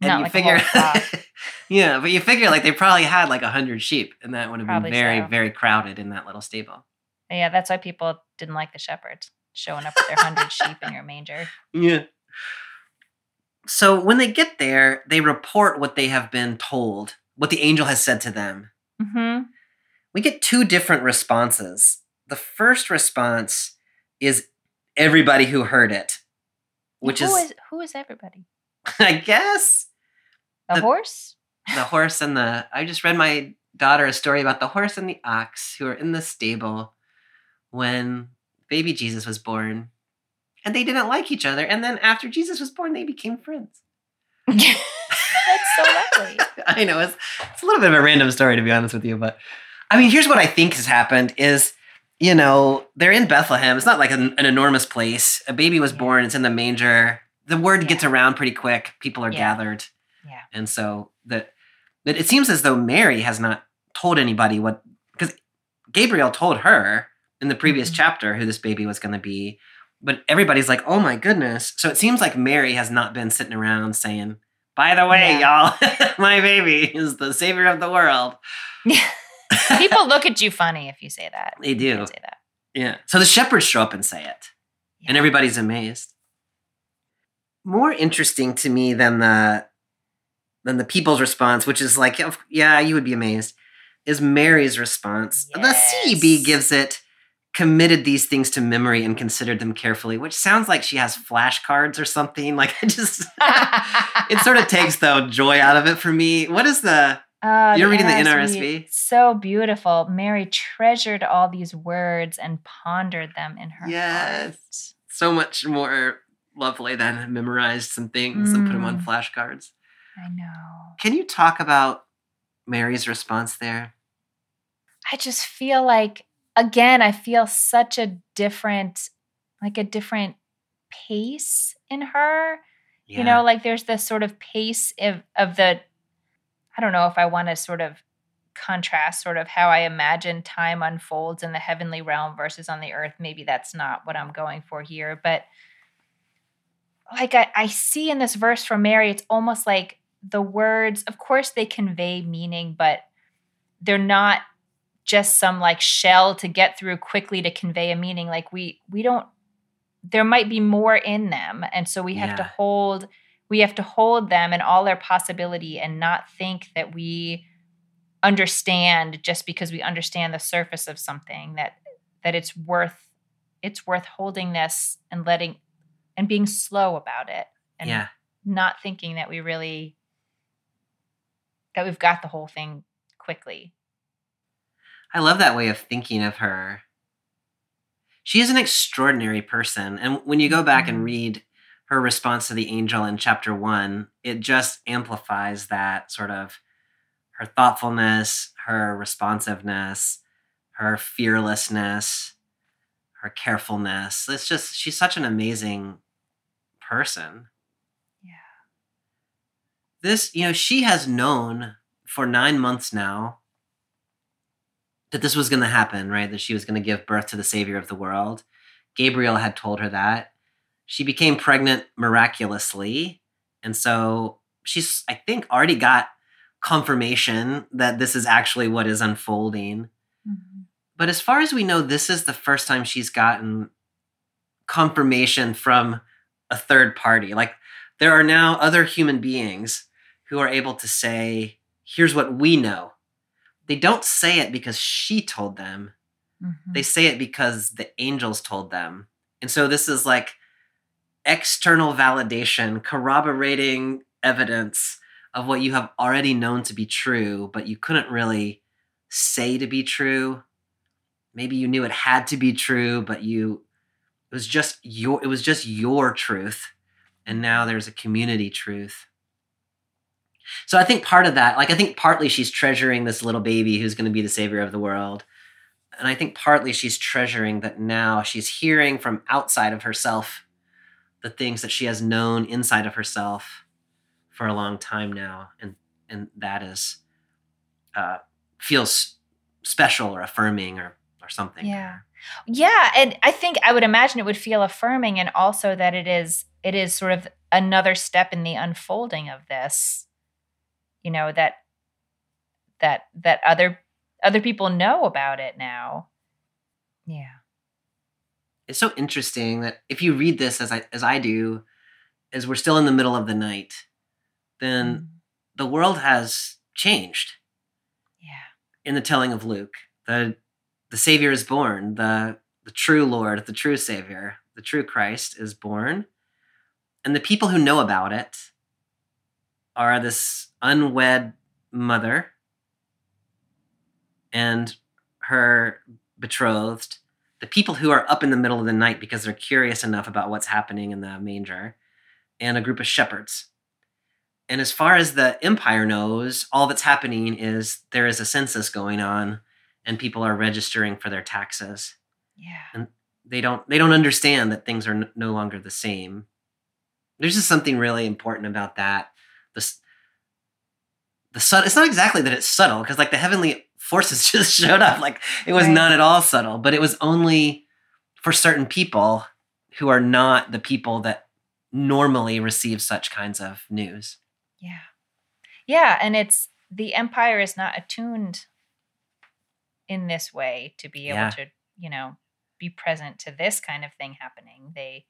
And Not you like figure. Yeah, but you figure like they probably had like a hundred sheep and that would have been very, so. very crowded in that little stable. yeah, that's why people didn't like the shepherds showing up with their hundred sheep in your manger. Yeah. So when they get there, they report what they have been told, what the angel has said to them. hmm We get two different responses. The first response is everybody who heard it, which who is, is who is everybody? I guess, The, The- horse? the horse and the. I just read my daughter a story about the horse and the ox who are in the stable when baby Jesus was born. And they didn't like each other. And then after Jesus was born, they became friends. that's so lovely. I know it's it's a little bit of a random story to be honest with you, but I mean, here's what I think has happened: is you know they're in Bethlehem. It's not like an, an enormous place. A baby was Yeah. born. It's in the manger. The word Yeah. gets around pretty quick. People are Yeah. gathered, Yeah. and so that that it seems as though Mary has not told anybody what because Gabriel told her in the previous Mhm. chapter who this baby was going to be. But everybody's like, "Oh my goodness!" So it seems like Mary has not been sitting around saying, "By the way, y'all, my baby is the savior of the world." People look at you funny if you say that. They do. say that. Yeah. So the shepherds show up and say it, and everybody's amazed. More interesting to me than the than the people's response, which is like, "Yeah, you would be amazed," is Mary's response. The CEB gives it committed these things to memory and considered them carefully, which sounds like she has flashcards or something. Like I just it sort of takes the joy out of it for me. What is the Uh, You're reading the NRSV? So beautiful. Mary treasured all these words and pondered them in her Yes. heart. so much more lovely than memorized some things and put them on Mm. flashcards? I know. Can you talk about Mary's response there? I just feel like again, I feel such a different, like a different pace in her. You know, like there's this sort of pace of, of the, I don't know if I want to sort of contrast sort of how I imagine time unfolds in the heavenly realm versus on the earth. Maybe that's not what I'm going for here. But like I, I see in this verse from Mary, it's almost like the words, of course, they convey meaning, but they're not just some like shell to get through quickly to convey a meaning. Like we we don't there might be more in them. And so we have to hold we have to hold them in all their possibility and not think that we understand just because we understand the surface of something that that it's worth it's worth holding this and letting and being slow about it and yeah. not thinking that we really that we've got the whole thing quickly. I love that way of thinking of her. She is an extraordinary person. And when you go back and Mhm. read her response to the angel in chapter one, it just amplifies that sort of her thoughtfulness, her responsiveness, her fearlessness, her carefulness. It's just, she's such an amazing person. Yeah. This, you know, she has known for nine months now that this was going to happen, right? That she was going to give birth to the Savior of the world. Gabriel had told her that. She became pregnant miraculously. And so she's, I think, already got confirmation that this is actually what is unfolding. But as far as we know, this is the first time she's gotten confirmation from a third party. Like there are now other human beings who are able to say, here's what we know. They don't say it because she told them, Mhm. they say it because the angels told them. And so this is like external validation, corroborating evidence of what you have already known to be true, but you couldn't really say to be true. Maybe you knew it had to be true, but you it was just your it was just your truth. And now there's a community truth. So I think part of that, like I think partly she's treasuring this little baby who's going to be the savior of the world. And I think partly she's treasuring that now she's hearing from outside of herself the things that she has known inside of herself for a long time now. And and that is uh feels special or affirming or or something. Yeah. Yeah, and I think I would imagine it would feel affirming and also that it is it is sort of another step in the unfolding of this. You know, that that that other other people know about it now. Yeah. It's so interesting that if you read this as I as I do, as we're still in the middle of the night, then Mm. the world has changed. Yeah. in the telling of Luke. The the Savior is born. The the true Lord, the true Savior, the true Christ is born. And the people who know about it are this unwed mother and her betrothed, the people who are up in the middle of the night because they're curious enough about what's happening in the manger, and a group of shepherds. And as far as the empire knows, all that's happening is there is a census going on and people are registering for their taxes. Yeah. And they don't they don't understand that things are no longer the same. There's just something really important about that. The the subtle, it's not exactly that it's subtle because like the heavenly forces just showed up like it was Right. not at all subtle, but it was only for certain people who are not the people that normally receive such kinds of news. Yeah. Yeah, and it's the empire is not attuned in this way to be able Yeah. to, you know, be present to this kind of thing happening. They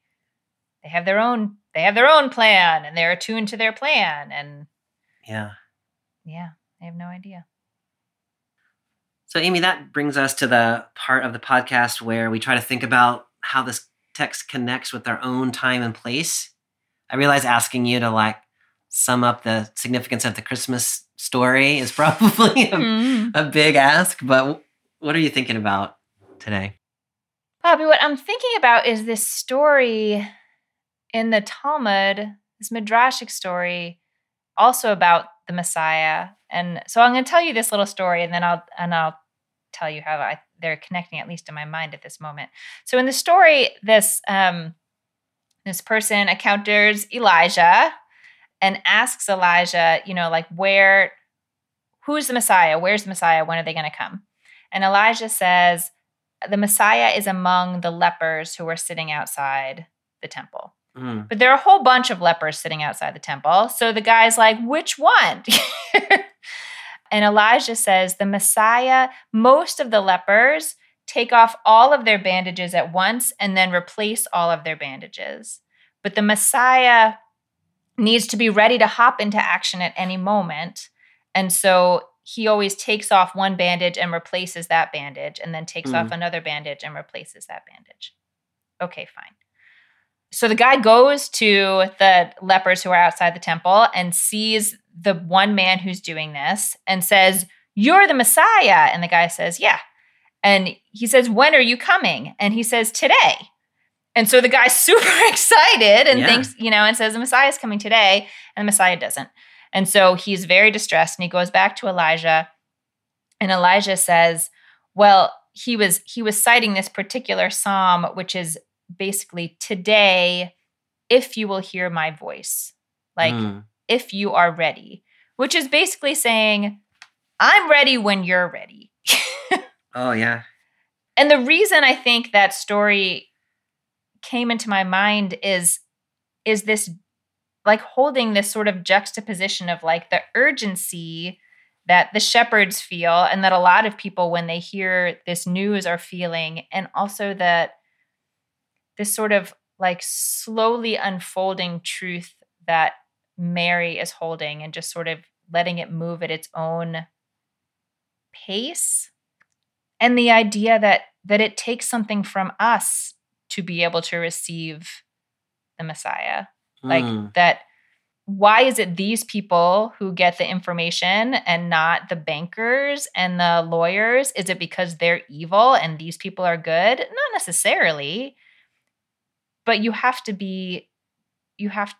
they have their own they have their own plan and they're attuned to their plan and Yeah. yeah, they have no idea. So, Amy, that brings us to the part of the podcast where we try to think about how this text connects with our own time and place. I realize asking you to like sum up the significance of the Christmas story is probably a, Mm. a big ask, but what are you thinking about today? Bobby, what I'm thinking about is this story in the Talmud, this midrashic story, also about the Messiah. And so I'm going to tell you this little story, and then I'll and I'll tell you how I, they're connecting, at least in my mind at this moment. So in the story, this um, this person encounters Elijah and asks Elijah, you know, like where, who's the Messiah? Where's the Messiah? When are they going to come? And Elijah says, the Messiah is among the lepers who are sitting outside the temple. Mm, But there are a whole bunch of lepers sitting outside the temple. So the guy's like, which one? and Elijah says, the Messiah, most of the lepers take off all of their bandages at once and then replace all of their bandages. But the Messiah needs to be ready to hop into action at any moment. And so he always takes off one bandage and replaces that bandage, and then takes off Mm. another bandage and replaces that bandage. Okay, fine. So the guy goes to the lepers who are outside the temple and sees the one man who's doing this and says, You're the Messiah. And the guy says, Yeah. And he says, When are you coming? And he says, Today. And so the guy's super excited and Yeah. thinks, you know, and says, The Messiah's coming today. And the Messiah doesn't. And so he's very distressed and he goes back to Elijah. And Elijah says, Well, he was he was citing this particular psalm, which is basically today, if you will hear my voice. Like Mm. if you are ready, which is basically saying, I'm ready when you're ready. Oh yeah. and the reason I think that story came into my mind is is this like holding this sort of juxtaposition of like the urgency that the shepherds feel and that a lot of people when they hear this news are feeling and also that this sort of like slowly unfolding truth that Mary is holding and just sort of letting it move at its own pace. And the idea that that it takes something from us to be able to receive the messiah. Like Mm. that why is it these people who get the information and not the bankers and the lawyers? Is it because they're evil and these people are good? Not necessarily but you have to be you have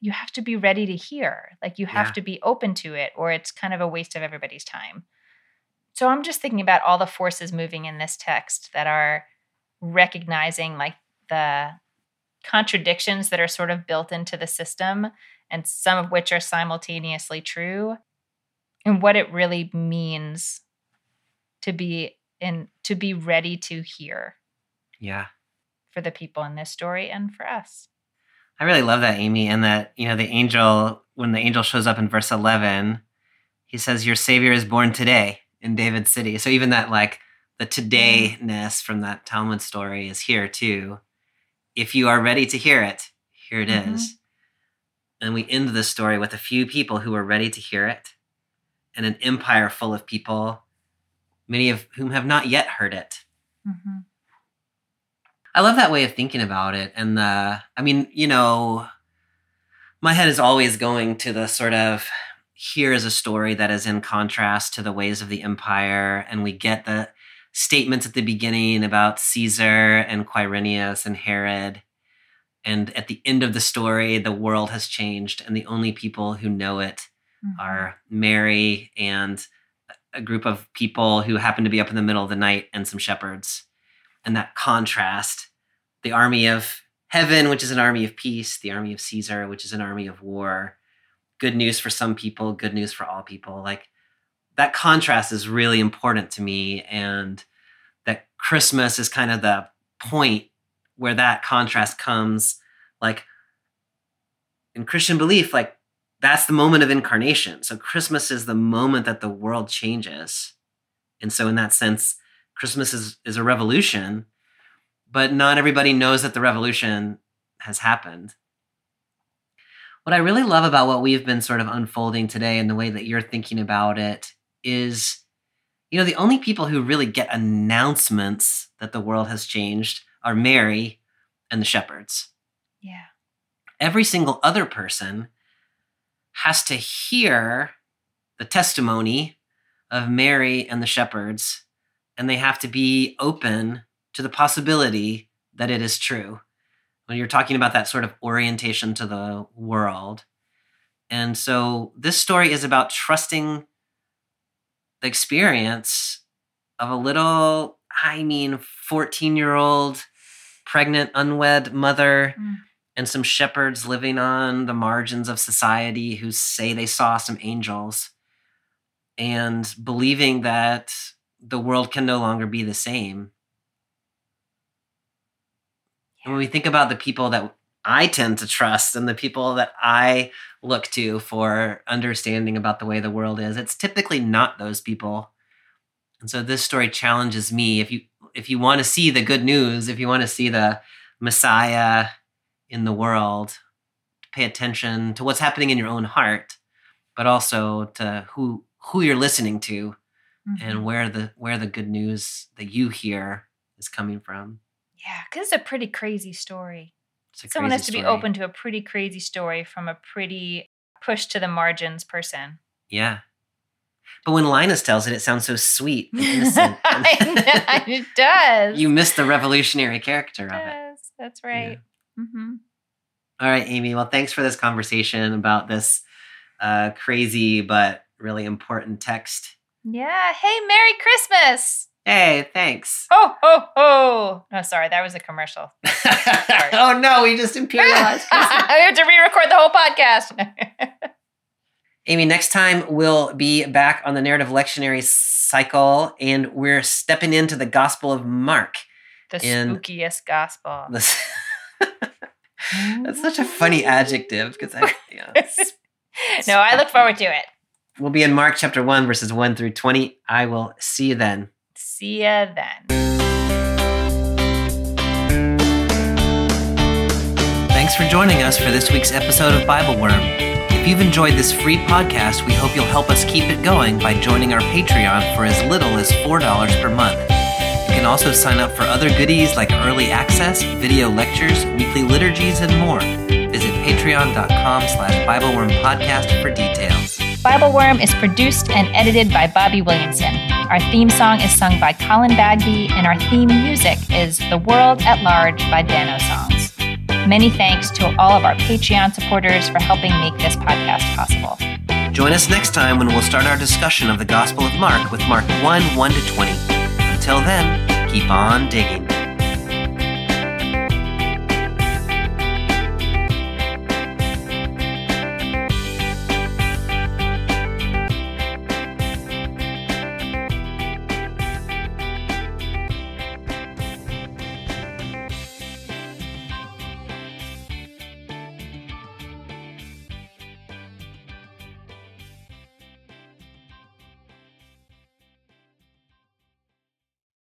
you have to be ready to hear like you have Yeah. to be open to it or it's kind of a waste of everybody's time so i'm just thinking about all the forces moving in this text that are recognizing like the contradictions that are sort of built into the system and some of which are simultaneously true and what it really means to be in to be ready to hear Yeah. For the people in this story and for us I really love that, Amy, and that, you know, the angel, when the angel shows up in verse 11, he says, Your Savior is born today in David's city. So even that, like, the todayness from that Talmud story is here too. If you are ready to hear it, here it is. Mhm. And we end the story with a few people who are ready to hear it and an empire full of people, many of whom have not yet heard it. Mhm. I love that way of thinking about it. And the, I mean, you know, my head is always going to the sort of here is a story that is in contrast to the ways of the empire. And we get the statements at the beginning about Caesar and Quirinius and Herod. And at the end of the story, the world has changed, and the only people who know it Mhm. are Mary and a group of people who happen to be up in the middle of the night and some shepherds. And that contrast, the army of heaven, which is an army of peace, the army of Caesar, which is an army of war. Good news for some people, good news for all people. Like that contrast is really important to me. And that Christmas is kind of the point where that contrast comes. Like in Christian belief, like that's the moment of incarnation. So Christmas is the moment that the world changes. And so in that sense, Christmas is, is a revolution, but not everybody knows that the revolution has happened. What I really love about what we've been sort of unfolding today and the way that you're thinking about it is, you know, the only people who really get announcements that the world has changed are Mary and the shepherds yeah every single other person has to hear the testimony of Mary and the shepherds, and they have to be open to the possibility that it is true. When you're talking about that sort of orientation to the world. And so this story is about trusting the experience of a little, I mean, 14 year old pregnant, unwed mother Mm. and some shepherds living on the margins of society who say they saw some angels and believing that the world can no longer be the same. And when we think about the people that I tend to trust and the people that I look to for understanding about the way the world is, it's typically not those people. And so this story challenges me if you if you want to see the good news, if you want to see the Messiah in the world, pay attention to what's happening in your own heart, but also to who who you're listening to Mhm. and where the where the good news that you hear is coming from. Yeah, because it's a pretty crazy story. Someone has to be open to a pretty crazy story from a pretty push to the margins person. Yeah. But when Linus tells it, it sounds so sweet and innocent. It does. you miss the revolutionary character It of it. does. That's right. hmm All right, Amy. Well, thanks for this conversation about this uh, crazy but really important text. Yeah. Hey, Merry Christmas. Hey, thanks. Ho, ho, ho. No, sorry. That was a commercial. oh no, we just imperialized. I have to re record the whole podcast. Amy, next time we'll be back on the narrative lectionary cycle and we're stepping into the Gospel of Mark. the And- spookiest gospel. This- That's such a funny mm. adjective because I, yeah. no, I look forward to it. We'll be in Mark chapter 1, verses 1 through 20. I will see you then. See ya then. Thanks for joining us for this week's episode of Bible Worm. If you've enjoyed this free podcast, we hope you'll help us keep it going by joining our Patreon for as little as $4 per month. You can also sign up for other goodies like early access, video lectures, weekly liturgies, and more. Visit patreon.com slash Bibleworm podcast for details. Bible Worm is produced and edited by Bobby Williamson. Our theme song is sung by Colin Bagby, and our theme music is The World at Large by Dano Songs. Many thanks to all of our Patreon supporters for helping make this podcast possible. Join us next time when we'll start our discussion of the Gospel of Mark with Mark 1 1 to 20. Until then, keep on digging.